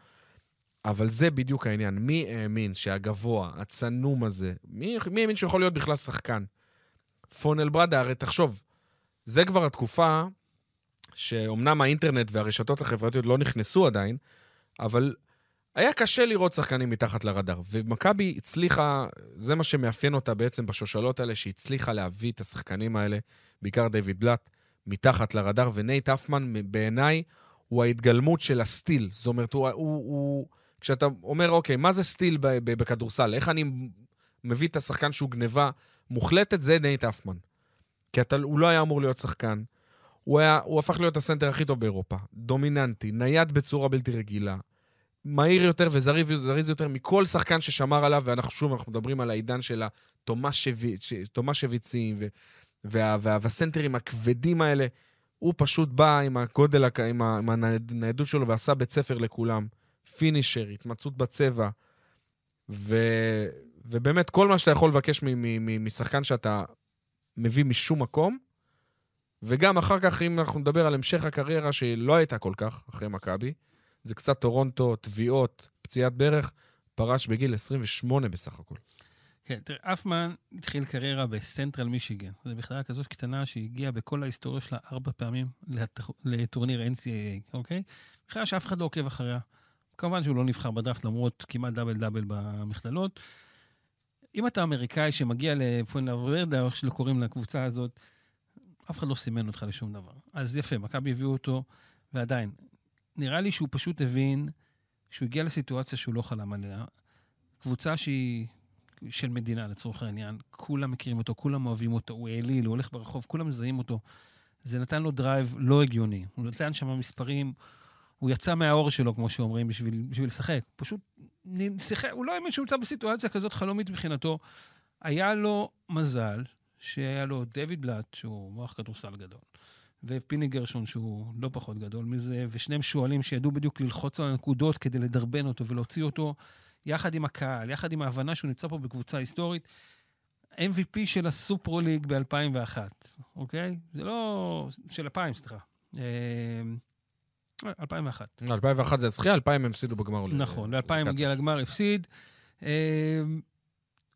אבל זה בדיוק העניין. מי האמין שהגבוה, הצנום הזה, מי, מי האמין שהוא יכול להיות בכלל שחקן? פונל בראדה, הרי תחשוב, זה כבר התקופה שאומנם האינטרנט והרשתות החברתיות לא נכנסו עדיין, אבל היה קשה לראות שחקנים מתחת לרדאר. ומכבי הצליחה, זה מה שמאפיין אותה בעצם בשושלות האלה, שהיא הצליחה להביא את השחקנים האלה, בעיקר דיוויד בלאט, מתחת לרדאר, ונייט אפמן בעיניי הוא ההתגלמות של הסטיל. זאת אומרת, הוא, הוא, הוא, כשאתה אומר, אוקיי, מה זה סטיל בכדורסל? איך אני מביא את השחקן שהוא גניבה מוחלטת? זה נייט אפמן. כי אתה, הוא לא היה אמור להיות שחקן. הוא, היה, הוא הפך להיות הסנטר הכי טוב באירופה. דומיננטי, נייד בצורה בלתי רגילה. מהיר יותר וזריז יותר מכל שחקן ששמר עליו, ואנחנו שוב, אנחנו מדברים על העידן של התומאשביצ'ים והסנטרים הכבדים האלה. הוא פשוט בא עם הגודל, עם, עם הניידות שלו ועשה בית ספר לכולם. פינישר, התמצאות בצבע. ו, ובאמת, כל מה שאתה יכול לבקש משחקן שאתה מביא משום מקום, וגם אחר כך, אם אנחנו נדבר על המשך הקריירה, שלא הייתה כל כך אחרי מכבי, זה קצת טורונטו, תביעות, פציעת ברך, פרש בגיל 28 בסך הכל. כן, תראה, אפמן התחיל קריירה בסנטרל מישיגן. זו מכללה כזאת קטנה שהגיעה בכל ההיסטוריה שלה ארבע פעמים לטורניר NCAA, אוקיי? מכללה שאף אחד לא עוקב אחריה. כמובן שהוא לא נבחר בדראפט למרות כמעט דאבל דאבל במכללות. אם אתה אמריקאי שמגיע לפואנלה ורדה, או איך שלא קוראים לקבוצה הזאת, אף אחד לא סימן אותך לשום דבר. אז יפה, מכבי הביאו אותו, ועדיין, נראה לי שהוא פשוט הבין שהוא הגיע לסיטואציה שהוא לא חלם עליה. קבוצה שהיא של מדינה, לצורך העניין, כולם מכירים אותו, כולם אוהבים אותו, הוא העליל, הוא הולך ברחוב, כולם מזהים אותו. זה נתן לו דרייב לא הגיוני. הוא נתן שם מספרים, הוא יצא מהעור שלו, כמו שאומרים, בשביל, בשביל לשחק. פשוט שיחק, הוא לא האמין שהוא נמצא בסיטואציה כזאת חלומית מבחינתו. היה לו מזל שהיה לו דויד בלאט, שהוא מוח כדורסל גדול, ופיני גרשון, שהוא לא פחות גדול מזה, ושניהם שועלים שידעו בדיוק ללחוץ על הנקודות כדי לדרבן אותו ולהוציא אותו, יחד עם הקהל, יחד עם ההבנה שהוא נמצא פה בקבוצה היסטורית. MVP של הסופרו ליג ב-2001, אוקיי? זה לא... של 2000, סליחה. אה, 2001. 2001 זה הזכייה, 2000 הם הפסידו בגמר. נכון, ל-2000 הגיע לגמר, הפסיד.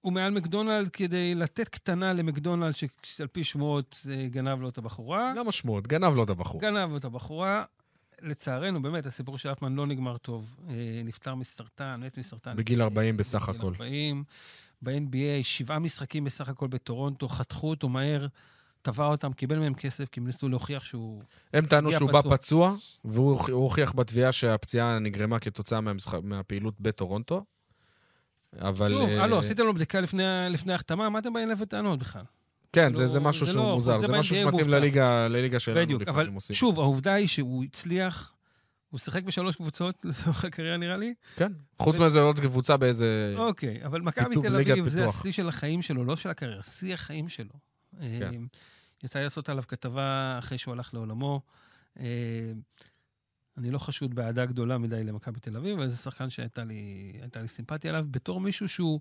אה, הוא מעל מקדונלד כדי לתת קטנה למקדונלד, שעל פי שמועות אה, גנב לו את הבחורה. למה שמועות? גנב לו את הבחור. גנב את הבחורה. לצערנו, באמת, הסיפור של אפמן לא נגמר טוב. אה, נפטר מסרטן, מת מסרטן. בגיל 40 בסך בגיל הכל. 40. ב-NBA, שבעה משחקים בסך הכל בטורונטו, חתכו אותו מהר, תבע אותם, קיבל מהם כסף, כי הם ניסו להוכיח שהוא... הם טענו שהוא בא פצוע. והוא הוכ- הוא הוכיח בתביעה שהפציעה נגרמה כתוצאה מהמשחק- מהפעילות בטורונטו. אבל... שוב, אה, הלו, עשיתם לו בדיקה לפני ההחתמה, מה אתם באים אליו בטענות בכלל? כן, לא- זה זה משהו זה שהוא לא- מוזר, זה זה משהו שמתאים. לליגה לליגה שלנו בדיוק, אבל. שוב, העובדה היא שהוא הצליח, הוא שיחק בשלוש קבוצות [LAUGHS] לצורך הקריירה, נראה לי. כן. חוץ מזה עוד קבוצה באיזה... אוקיי, אבל מכבי תל אביב זה. השיא של החיים שלו, לא של הקריירה, שיא החיים שלו. כן. אה, יצא לי לעשות עליו כתבה אחרי שהוא הלך לעולמו. אני לא חשוד באהדה גדולה מדי למכבי תל אביב, אבל זה שחקן שהייתה לי, לי סימפתיה עליו, בתור מישהו שהוא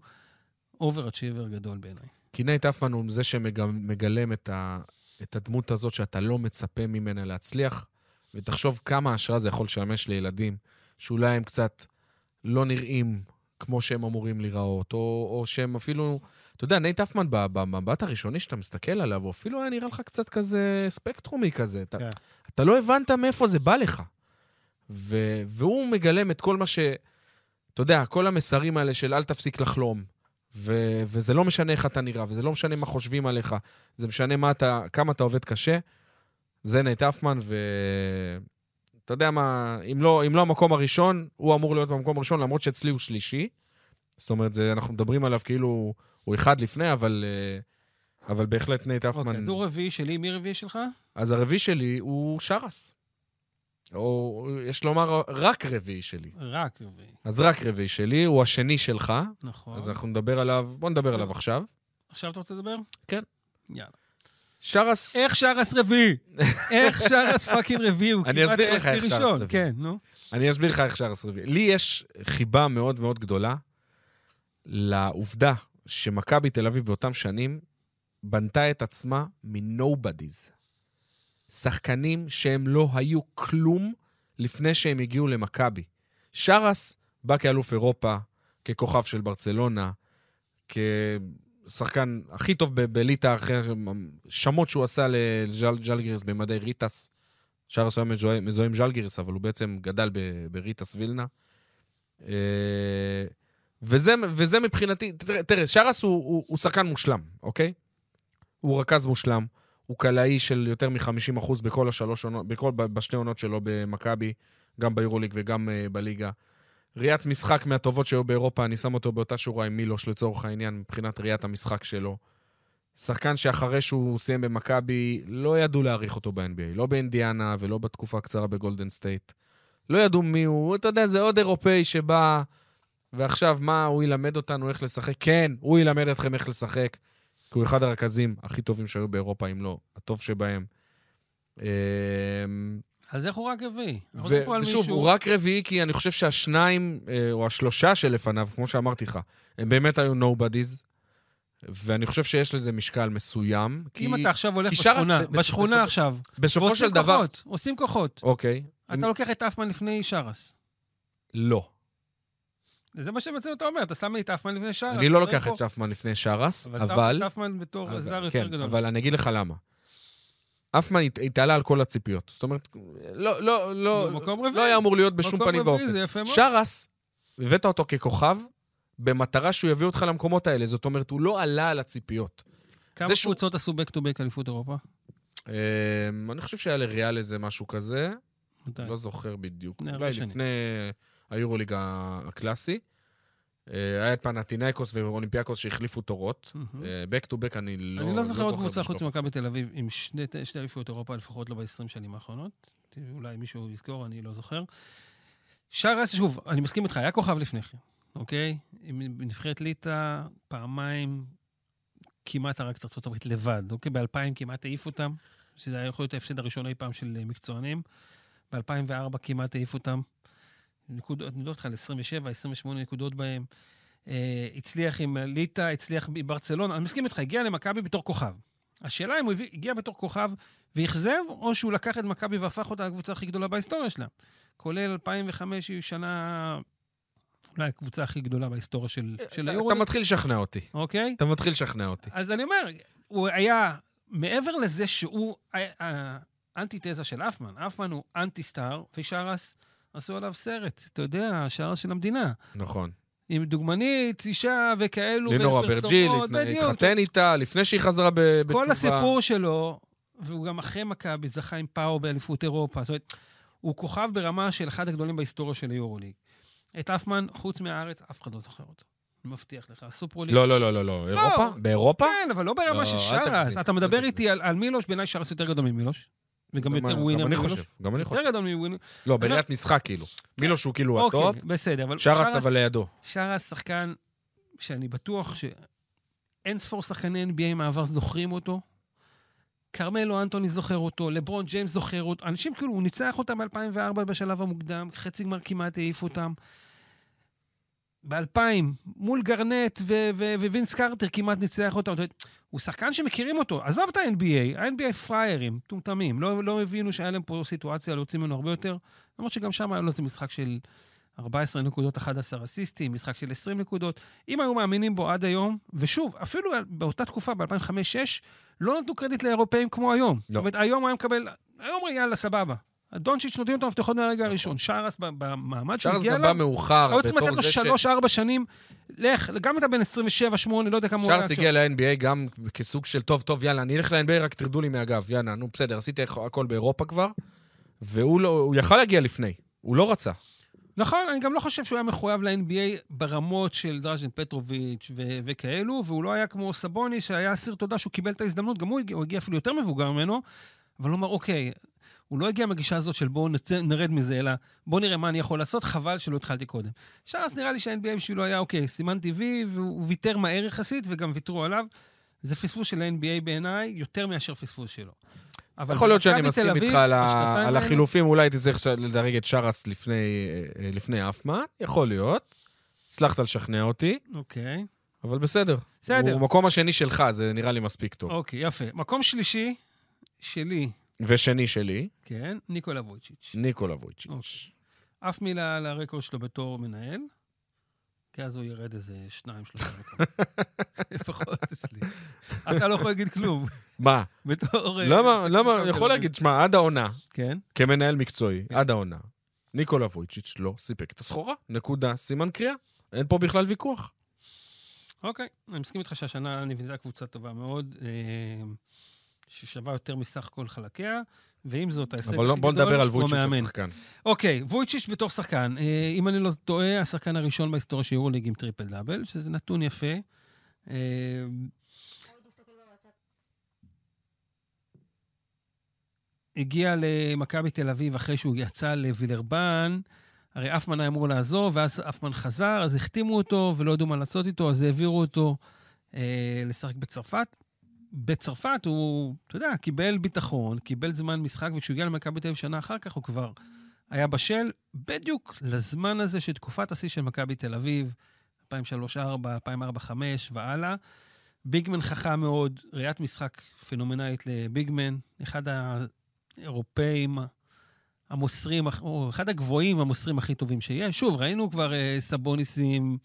over-achiever גדול בעיניי. כי נייט אפמן הוא זה שמגלם את, ה, את הדמות הזאת שאתה לא מצפה ממנה להצליח, ותחשוב כמה השראה זה יכול לשמש לילדים, שאולי הם קצת לא נראים כמו שהם אמורים להיראות, או, או שהם אפילו... אתה יודע, נייט אפמן, במבט הראשוני שאתה מסתכל עליו, הוא אפילו היה נראה לך קצת כזה ספקטרומי כזה. אתה, כן. אתה לא הבנת מאיפה זה בא לך. ו, והוא מגלם את כל מה ש... אתה יודע, כל המסרים האלה של אל תפסיק לחלום, ו- וזה לא משנה איך אתה נראה, וזה לא משנה מה חושבים עליך, זה משנה מה אתה, כמה אתה עובד קשה. זה נייט אפמן, ואתה יודע מה, אם לא, אם לא המקום הראשון, הוא אמור להיות במקום הראשון, למרות שאצלי הוא שלישי. זאת אומרת, זה, אנחנו מדברים עליו כאילו הוא אחד לפני, אבל, אה, אבל בהחלט נייט אפמן... אוקיי, אז הוא רביעי שלי, מי רביעי שלך? אז הרביעי שלי הוא שרס. או יש לומר, רק רביעי שלי. רק רביעי, אז רק רביעי שלי, הוא השני שלך, נכון. אז אנחנו נדבר עליו, בוא נדבר עליו עכשיו. עכשיו אתה רוצה לדבר? כן. יאללה. שרס, איך שרס רביעי? איך שרס fucking רביעי? הוא כמעט שרס ראשון. כן, נו. אני אסביר לך איך שרס רביעי. לי יש חיבה מאוד מאוד גדולה לעובדה שמכבי תל אביב באותם שנים בנתה את עצמה מ-Nobody's. שחקנים שהם לא היו כלום לפני שהם הגיעו למכבי. שרס בא כאלוף אירופה, ככוכב של ברצלונה, כשחקן הכי טוב בליטא, אחרי שמות שהוא עשה לג'לגיריס במדי ריטס. שרס היה מזוהה עם ז'לגיריס, אבל הוא בעצם גדל בריטס וילנה. אה, וזה, וזה מבחינתי, תראה שרס הוא, הוא, הוא שחקן מושלם, אוקיי? הוא רכז מושלם, הוא קלעי של יותר מ-50% בכל השלוש עונות, בכל, בשתי עונות שלו במכבי, גם ביורוליג וגם אה, בליגה. ראיית משחק מהטובות שהיו באירופה, אני שם אותו באותה שורה עם מילוש לצורך העניין, מבחינת ראיית המשחק שלו. שחקן שאחרי שהוא סיים במכבי, לא ידעו להעריך אותו ב-NBA, לא באינדיאנה ולא בתקופה הקצרה בגולדן סטייט. לא ידעו מי הוא, אתה יודע, זה עוד אירופאי שבא, ועכשיו מה, הוא ילמד אותנו איך לשחק? כן, הוא ילמד אתכם איך לשחק, כי הוא אחד הרכזים הכי טובים שהיו באירופה, אם לא, הטוב שבהם. אז איך הוא רק רביעי? ו- ושוב, מישהו- הוא רק רביעי, כי אני חושב שהשניים, אה, או השלושה שלפניו, כמו שאמרתי לך, הם באמת היו nobodies, ואני חושב שיש לזה משקל מסוים. כי אם אתה עכשיו הולך בשכונה, ב- בשכונה בסופו- עכשיו, בסופו של דבר... כוחות, עושים כוחות. אוקיי. אתה לוקח את אפמן לפני שרס. לא. זה מה שבעצם אתה אומר, אתה שם לי את אפמן לפני שרס. אני לא אתה לוקח את שפמן לפני שרס, אבל... אבל... שמת את אפמן בתור זר יותר כן, גדול. אבל אני אגיד לך למה. אפמן הת- התעלה על כל הציפיות. זאת אומרת, לא, לא, לא. לא היה אמור להיות בשום פנים ואופן. שרס, הבאת אותו ככוכב, במטרה שהוא יביא אותך למקומות האלה. זאת אומרת, הוא לא עלה על הציפיות. כמה קבוצות עשו back to back אליפות אירופה? אמ, אני חושב שהיה לריאל איזה משהו כזה? לא זוכר בדיוק. הרבה אולי שנים. לפני היורוליג הקלאסי. אה, היה את פנטינאיקוס ואולימפיאקוס שהחליפו תורות. בק טו בק אני לא... אני לא זוכר עוד קבוצה חוץ ממכבי תל אביב עם שני שתי אליפויות אירופה, לפחות לא ב-20 שנים האחרונות. אולי מישהו יזכור, אני לא זוכר. שרס, שוב, אני מסכים איתך, היה כוכב לפני כן, אוקיי? עם נבחרת ליטא, פעמיים כמעט הרג את ארה"ב לבד, אוקיי? ב-2000 כמעט העיף אותם, שזה היה יכול להיות ההפסד הראשון אי פעם של אה, מקצוענים. ב-2004 כמעט העיף אותם. נקודות, אני לא יודע, על 27, 28 נקודות בהם. אה, הצליח עם ליטא, הצליח בברצלונה. אני מסכים איתך, הגיע למכבי בתור כוכב. השאלה אם הוא הגיע בתור כוכב ואכזב, או שהוא לקח את מכבי והפך אותה לקבוצה הכי גדולה בהיסטוריה שלה. כולל 2005 היא שנה, אולי הקבוצה הכי גדולה בהיסטוריה של, של אתה- היורו, אתה מתחיל לשכנע אותי. אוקיי? אתה מתחיל לשכנע אותי. אז אני אומר, הוא היה, מעבר לזה שהוא היה- האנטיתזה של אפמן, אפמן הוא אנטי-סטאר, ושרס עשו עליו סרט, אתה יודע, השרס של המדינה. נכון. עם דוגמנית, אישה וכאלו, לינור אברג'יל. התחתן איתה לפני שהיא חזרה בתשובה. כל הסיפור שלו, והוא גם אחרי מכבי זכה עם פאו באליפות אירופה. זאת אומרת, הוא כוכב ברמה של אחד הגדולים בהיסטוריה של היורוליג. את אפמן, חוץ מהארץ, אף אחד לא זוכר אותו. אני מבטיח לך. הסופרוליג... לא, לא, לא, לא, לא. אירופה? באירופה? כן, אבל לא ברמה לא, של שרס. אתה מדבר. איתי על מילוש, בעיניי שרס יותר גדול ממילוש. וגם גם יותר ווינר גם אני ממילוש. חושב, גם אני חושב. יותר גדול מווינר. לא, בראיית משחק כאילו. מילוש הוא כאילו הטופ, אוקיי, בסדר. אבל שרס אבל לידו. שרס שחקן שאני בטוח שאין ספור שחקני NBA מעבר זוכרים אותו. כרמלו אנטוני זוכר אותו, לברון ג'יימס זוכר אותו. אנשים כאילו, הוא ניצח אותם ב-2004 בשלב המוקדם, חצי גמר כמעט העיף אותם. ב-2000, מול גרנט ו- ו- ווינס קרטר כמעט ניצח אותם. הוא שחקן שמכירים אותו. עזוב את ה-NBA, ה-NBA פראיירים, מטומטמים. לא, לא הבינו שהיה להם פה סיטואציה להוציא ממנו הרבה יותר. למרות שגם שם היה לו איזה משחק של 14 נקודות, 11 אסיסטים, משחק של 20 נקודות. אם היו מאמינים בו עד היום, ושוב, אפילו באותה תקופה, ב-2005-2006, לא נתנו קרדיט לאירופאים כמו היום. זאת אומרת, היום היה מקבל, היום יאללה, סבבה. דונצ'יץ' נותנים אותו המפתחות מהרגע הראשון. שרס, במעמד שהוא שרס הגיע גם בא אליו, מאוחר, היו צריכים לתת לו. שלוש-ארבע שנים. לך, גם אם אתה בן 27-8, לא יודע כמה הוא היה שרס. הגיע ל-NBA גם כסוג של, טוב, טוב, יאללה, אני אלך ל-NBA, רק תרדו לי מהגב. יאללה, נו, בסדר, עשיתי הכל באירופה כבר. והוא לא, הוא יכל להגיע לפני, הוא לא רצה. נכון, אני גם לא חושב שהוא היה מחויב ל-NBA ברמות של דראז'ן פטרוביץ' ו- וכאלו, והוא לא היה כמו סבוני, שהיה אסיר תודה שהוא קיבל את ההזדמנות, גם הוא הגיע, הוא הגיע אפילו יותר מבוגר ממנו, אבל הוא אמר, אוקיי, הוא לא הגיע מהגישה הזאת של בואו נרד מזה, אלא בואו נראה מה אני יכול לעשות, חבל שלא התחלתי קודם. שרס נראה לי שה-NBA בשבילו היה, אוקיי, סימן טבעי, והוא ויתר מהר יחסית, וגם ויתרו עליו. זה פספוס של ה-NBA בעיניי, יותר מאשר פספוס שלו. אבל יכול להיות שאני מסכים איתך על ה- על האלה- החילופים, אולי הייתי צריך לדרג את שרס לפני, אה, לפני אפמן, יכול להיות. הצלחת לשכנע אותי, אוקיי. אבל בסדר. בסדר. הוא מקום השני שלך, זה נראה לי מספיק טוב. אוקיי, יפה. מקום שלישי, שלי, ושני שלי, כן, ניקולה וויצ'יץ'. ניקולה וויצ'יץ'. אוקיי. אף מילה על הרקורד שלו בתור מנהל, כי אז הוא ירד איזה שניים, שלושה מקומות. [LAUGHS] לפחות אצלי. אתה לא יכול להגיד כלום. מה? בתור... אה, למה, למה, יכול. להגיד, שמע, עד העונה, כן. כמנהל מקצועי, כן. עד העונה, ניקולה וויצ'יץ' לא סיפק את הסחורה. נקודה, סימן קריאה. אין פה בכלל ויכוח. אוקיי, אני מסכים איתך שהשנה נבנתה קבוצה טובה מאוד, אה, ששווה יותר מסך כל חלקיה, ועם זאת, ההישג הכי אבל גדול לא- בוא נדבר על הוא וויצ'יץ'. השחקן. אוקיי, וויצ'יץ' בתור שחקן. אה, אם אני לא טועה, השחקן הראשון בהיסטוריה של יורוליג עם triple double, שזה נתון יפה. אה, הגיע למכבי תל אביב אחרי שהוא יצא מווילרבאן, הרי אפמן היה אמור לעזוב, ואז אפמן חזר, אז החתימו אותו ולא ידעו מה לעשות איתו, אז העבירו אותו אה, לשחק בצרפת. בצרפת הוא, אתה יודע, קיבל ביטחון, קיבל זמן משחק, וכשהוא הגיע למכבי תל אביב שנה אחר כך, הוא כבר היה בשל בדיוק לזמן הזה של תקופת השיא של מכבי תל אביב, 2003-2004, 2004-2005 והלאה. ביגמן חכם מאוד, ראיית משחק פנומנלית לביגמן, אחד האירופאים המוסרים, או אחד הגבוהים המוסרים הכי טובים שיש. שוב, ראינו כבר אה, סבוניסים,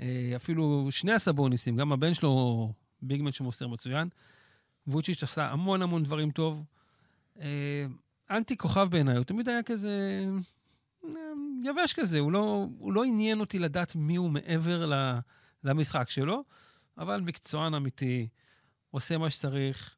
אה, אפילו שני הסבוניסים, גם הבן שלו, ביגמן שמוסר מצוין. ווצ'יץ' עשה המון המון דברים טוב. אה, אנטי כוכב בעיניי, הוא תמיד היה כזה אה, יבש כזה, הוא לא, הוא לא עניין אותי לדעת מי הוא מעבר למשחק שלו, אבל מקצוען אמיתי, עושה מה שצריך,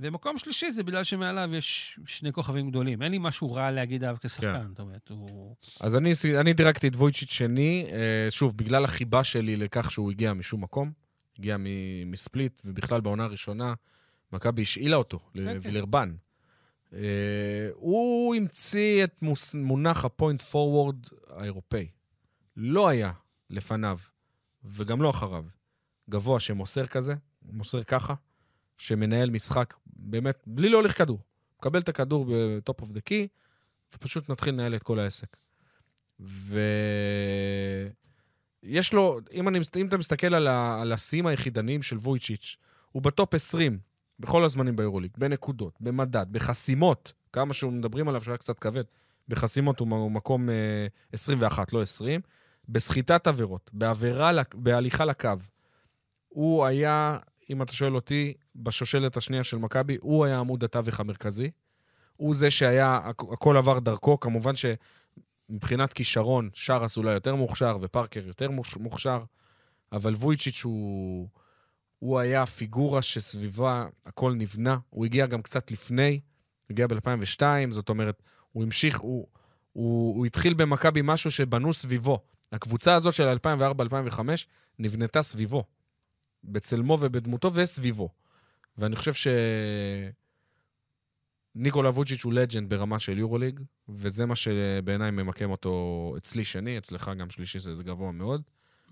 ומקום שלישי זה בגלל שמעליו יש שני כוכבים גדולים. אין לי משהו רע להגיד עליו כשחקן, כן. זאת אומרת, הוא... אז אני, אני דירקתי את וויצ'יץ' שני, אה, שוב, בגלל החיבה שלי לכך שהוא הגיע משום מקום, הגיע מספליט, ובכלל בעונה הראשונה, מכבי השאילה אותו. לווילרבן. אה, הוא המציא את מוס, מונח הפוינט פורוורד האירופאי. לא היה לפניו, וגם לא אחריו, גבוה שמוסר כזה, מוסר ככה, שמנהל משחק באמת בלי להוליך כדור. מקבל את הכדור ב-top of the key, ופשוט נתחיל לנהל את כל העסק. ויש לו, אם, אני, אם אתה מסתכל על, על השיאים היחידניים של וויצ'יץ', הוא בטופ 20 בכל הזמנים ביורוליג, בנקודות, במדד, בחסימות, כמה שהוא מדברים עליו שהיה קצת כבד, בחסימות הוא, מקום אה, 21, לא 20, בסחיטת עבירות, בעבירה, בהליכה לקו. הוא היה, אם אתה שואל אותי, בשושלת השנייה של מכבי, הוא היה עמוד התווך המרכזי. הוא זה שהיה, הכ- הכל עבר דרכו, כמובן שמבחינת כישרון, שרס אולי יותר מוכשר ופרקר יותר מוכש- מוכשר, אבל וויצ'יץ' הוא, הוא היה הפיגורה שסביבה הכל נבנה. הוא הגיע גם קצת לפני, הוא הגיע ב-2002, זאת אומרת, הוא המשיך, הוא, הוא, הוא התחיל במכבי משהו שבנו סביבו. הקבוצה הזאת של 2004-2005 נבנתה סביבו, בצלמו ובדמותו וסביבו. ואני חושב ש... ניקולה ווצ'יץ' הוא לג'נד ברמה של יורוליג, וזה מה שבעיניי ממקם אותו אצלי שני, אצלך גם שלישי, זה גבוה מאוד.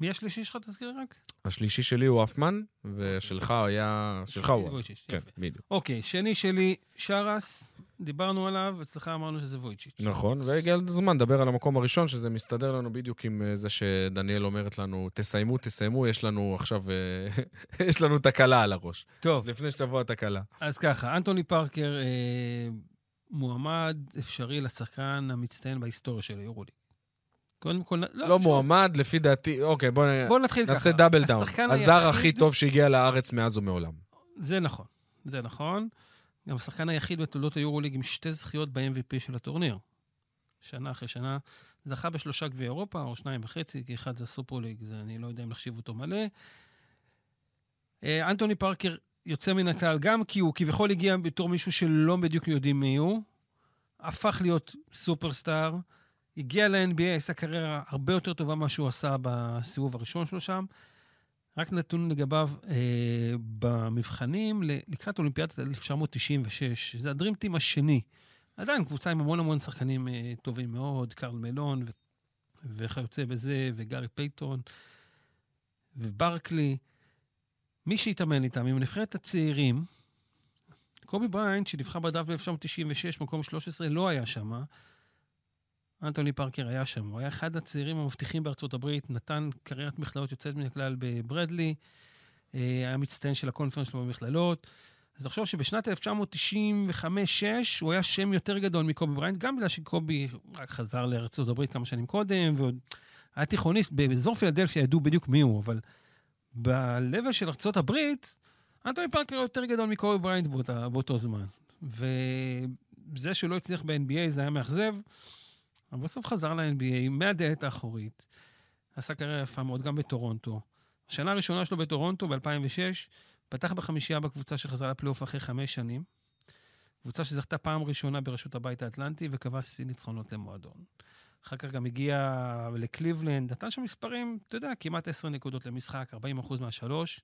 מי השלישי שלך, תזכיר רק? השלישי שלי הוא אפמן, ושלך היה... שלך הוא... וויצ'יץ', כן. בדיוק. אוקיי, שני שלי, שרס, דיברנו עליו, אצלך אמרנו שזה וויצ'יץ'. נכון, והגיע הזמן לדבר על המקום הראשון, שזה מסתדר לנו בדיוק עם אה, זה שדניאל אומרת לנו, תסיימו, תסיימו, יש לנו עכשיו, אה, [LAUGHS] יש לנו תקלה על הראש. טוב, לפני שתבוא התקלה. אז ככה, אנטוני פארקר אה, מועמד אפשרי לשחקן המצטיין בהיסטוריה של היורוליג. קודם כל, לא שוב, מועמד, לפי דעתי, אוקיי, בוא בוא נתחיל ככה. נעשה double down. הזר הכי טוב שהגיע לארץ מאז ומעולם. זה נכון, זה נכון. גם השחקן היחיד בתולדות היורוליג עם שתי זכיות ב-MVP של הטורניר. שנה אחרי שנה. זכה בשלושה גביעי אירופה, או שניים וחצי, כי אחד זה הסופרוליג, זה אני לא יודע אם להחשיב אותו מלא. אה, אנטוני פארקר יוצא מן הכלל, גם כי הוא כביכול הגיע בתור מישהו שלא בדיוק יודעים מי הוא, הפך להיות סופרסטאר, הגיע ל-NBA, עשה קריירה הרבה יותר טובה ממה שהוא עשה בסיבוב הראשון שלו שם. רק נתון לגביו אה, במבחנים לקראת אולימפיאדת 1996, זה הדרים טים השני. עדיין קבוצה עם המון המון שחקנים אה, טובים מאוד, קרל מלון וכיוצא בזה, וגארי פייתון וברקלי. מי שהתאמן איתם, עם נבחרת הצעירים, קובי בריינט, שנבחר בדראפט ב-1996, מקום 13, לא היה שם. אנטוני פארקר היה שם. הוא היה אחד הצעירים המבטיחים בארצות הברית, נתן קריירת מכללות יוצאת מן הכלל בברדלי, אה, היה מצטיין של הקונפרנס שלו במכללות. אז לחשוב שבשנת 1995-6 הוא היה שם יותר גדול מקובי בריינט, גם בגלל שקובי רק חזר לארצות הברית כמה שנים קודם, ועוד היה תיכוניסט, באזור פילדלפיה ידעו בדיוק מי הוא, אבל ב-level של ארצות הברית, אנטוני פארקר יותר גדול מקובי בריינט באותה, באותו זמן. וזה שהוא לא הצליח ב-NBA זה היה מאכזב, אבל בסוף חזר ל-NBA מהדלת האחורית. עשה קריירה יפה מאוד גם בטורונטו. השנה הראשונה שלו בטורונטו, ב-2006, פתח בחמישייה בקבוצה שחזרה לפלייאוף אחרי חמש שנים. קבוצה שזכתה פעם ראשונה בראשות הבית האטלנטי וקבעה שיא ניצחונות למועדון. אחר כך גם הגיע לקליבלנד, נתן שם מספרים, אתה יודע, כמעט 10 נקודות למשחק, 40% מהשלוש.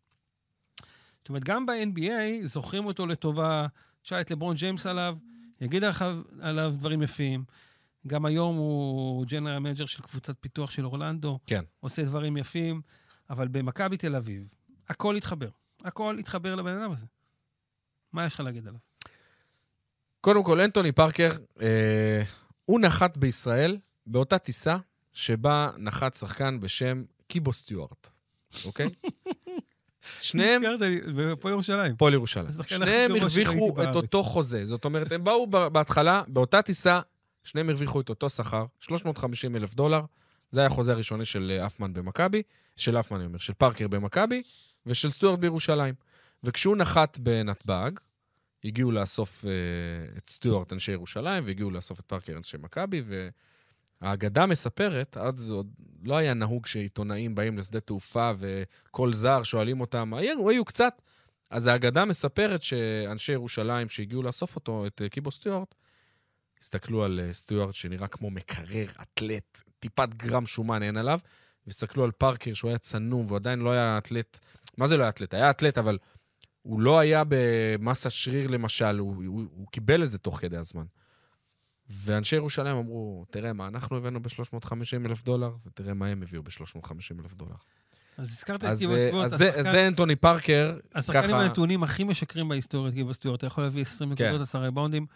זאת אומרת, גם ב-NBA זוכרים אותו לטובה, שאל את לברון ג'יימס עליו, יגיד עליו, עליו דברים יפים. גם היום הוא general manager של קבוצת פיתוח של אורלנדו. כן. עושה דברים יפים, אבל במכבי תל אביב, הכל התחבר. הכל התחבר לבן אדם הזה. מה יש לך להגיד עליו? קודם כל, אנטוני פארקר, אה, הוא נחת בישראל באותה טיסה שבה נחת שחקן בשם קיבו סטיוארט, אוקיי? [LAUGHS] שניהם, הזכרת לי, פה ירושלים. הפועל ירושלים. שניהם הרוויחו את. אותו חוזה. זאת אומרת, הם באו בהתחלה, באותה טיסה, שניהם הרוויחו את אותו שכר, 350 אלף דולר. זה היה החוזה הראשוני של אה, אפמן במכבי, של אפמן, אני אומר, של פארקר במכבי, ושל סטוארט בירושלים. וכשהוא נחת בנתב"ג, הגיעו לאסוף אה, את סטוארט אנשי ירושלים, והגיעו לאסוף את פארקר אנשי מכבי, והאגדה מספרת, אז עוד לא היה נהוג שעיתונאים באים לשדה תעופה וכל זר שואלים אותם, היו, היו קצת, אז האגדה מספרת שאנשי ירושלים שהגיעו לאסוף אותו, את אה, קיבו סטיוארט, הסתכלו על אה, סטיוארט שנראה כמו מקרר, אתלט, טיפת גרם שומן אין עליו, והסתכלו על פארקר שהוא היה צנום והוא עדיין לא היה אתלט. מה זה לא היה אתלט? היה אתלט, אבל הוא לא היה במסת שריר למשל, הוא, הוא, הוא קיבל את זה תוך כדי הזמן. ואנשי ירושלים אמרו, תראה מה אנחנו הבאנו ב-350 אלף דולר, ותראה מה הם הביאו ב-350 אלף דולר. אז הזכרת את אז, אה, סטיוארט, אז זה, השחקן- זה אנטוני פארקר, השחקן עם ככה- הנתונים הכי משקרים בהיסטוריה, קיבו סטיוארט. אתה יכול להביא 20 כן. נקודות, 10 ריבאונדים,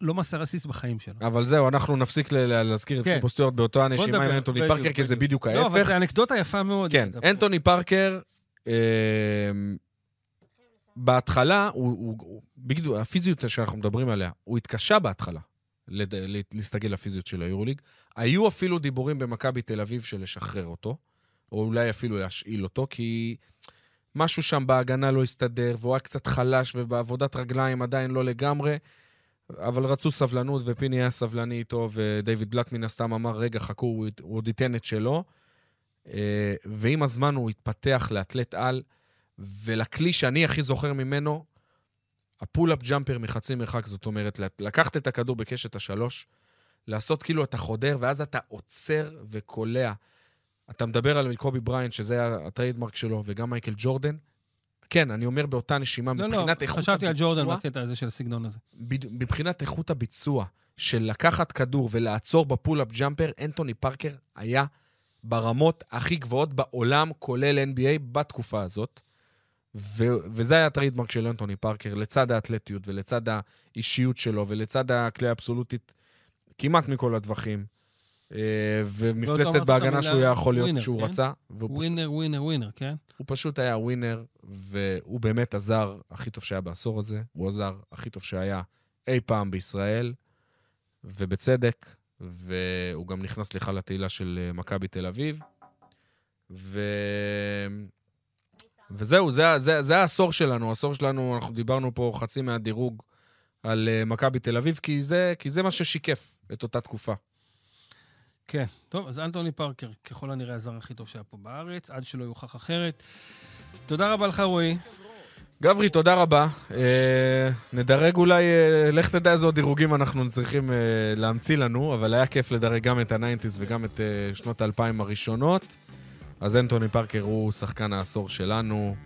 לא מסר אסיסט בחיים שלו. אבל זהו, אנחנו נפסיק להזכיר את כן. קיבו סטיוארט באותה הנשימה עם אנטוני פארקר, כי זה בדיוק. בדיוק לא, אבל ההפך. זו אנקדוטה יפה מאוד. כן. אנטוני פארקר, אה, בהתחלה, בדיוק, הפיזיות שאנחנו מדברים עליה, הוא התקשה בהתחלה להסתגל לפיזיות של היורוליג. היו אפילו דיבורים במכבי תל אביב של לשחרר אותו, או אולי אפילו להשאיל אותו, כי משהו שם בהגנה לא הסתדר, והוא היה קצת חלש, ובעבודת רגליים עדיין לא לגמרי. אבל רצו סבלנות, ופיני היה סבלני איתו, ודייוויד בלאט מן הסתם אמר, רגע, חכו, הוא, עוד ייתן את שלו. אה, ועם הזמן הוא התפתח לאתלט על, ולכלי שאני הכי זוכר ממנו, ה pull-up jumper מחצי מרחק, זאת אומרת, לקחת את הכדור בקשת השלוש, לעשות כאילו אתה חודר, ואז אתה עוצר וקולע. אתה מדבר על קובי בריינט, שזה היה ה trademark שלו, וגם מייקל ג'ורדן. כן, אני אומר באותה נשימה, לא, לא, מבחינת איכות חשבתי על ג'ורדן הביצוע, בקטע הזה של הסגנון הזה. מבחינת איכות הביצוע של לקחת כדור ולעצור ב pull-up jumper, אנטוני פארקר היה ברמות הכי גבוהות בעולם, כולל NBA, בתקופה הזאת. ו- וזה היה ה trademark של אנטוני פארקר, לצד האתלטיות ולצד האישיות שלו ולצד הקליעה האבסולוטית כמעט מכל הטווחים. אה, ומפלצת בהגנה שהוא היה יכול להיות כשהוא כן? רצה. winner, ווינר, ווינר, כן? הוא פשוט היה ווינר, והוא באמת הזר הכי טוב שהיה בעשור הזה. הוא הזר הכי טוב שהיה אי פעם בישראל, ובצדק, והוא גם נכנס לך לתהילה של אה, מכבי תל אביב. ו... וזהו, זה, זה, זה העשור שלנו. העשור שלנו, אנחנו דיברנו פה חצי מהדירוג על אה, מכבי תל אביב, כי זה, כי זה מה ששיקף את אותה תקופה. כן. טוב, אז אנטוני פארקר, ככל הנראה הזר הכי טוב שהיה פה בארץ, עד שלא יוכח אחרת. תודה רבה לך, רועי. גברי, תודה רבה. אה, נדרג אולי, אה, לך תדע איזה עוד דירוגים אנחנו צריכים אה, להמציא לנו, אבל היה כיף לדרג גם את ה nineties וגם את אה, שנות האלפיים הראשונות. אז אנטוני פארקר הוא שחקן העשור שלנו.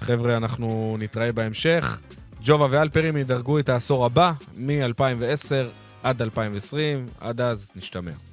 חבר'ה, אנחנו נתראה בהמשך. ג'ובה ואלפרים ידרגו את העשור הבא, מ-2010 עד 2020. עד אז, נשתמע.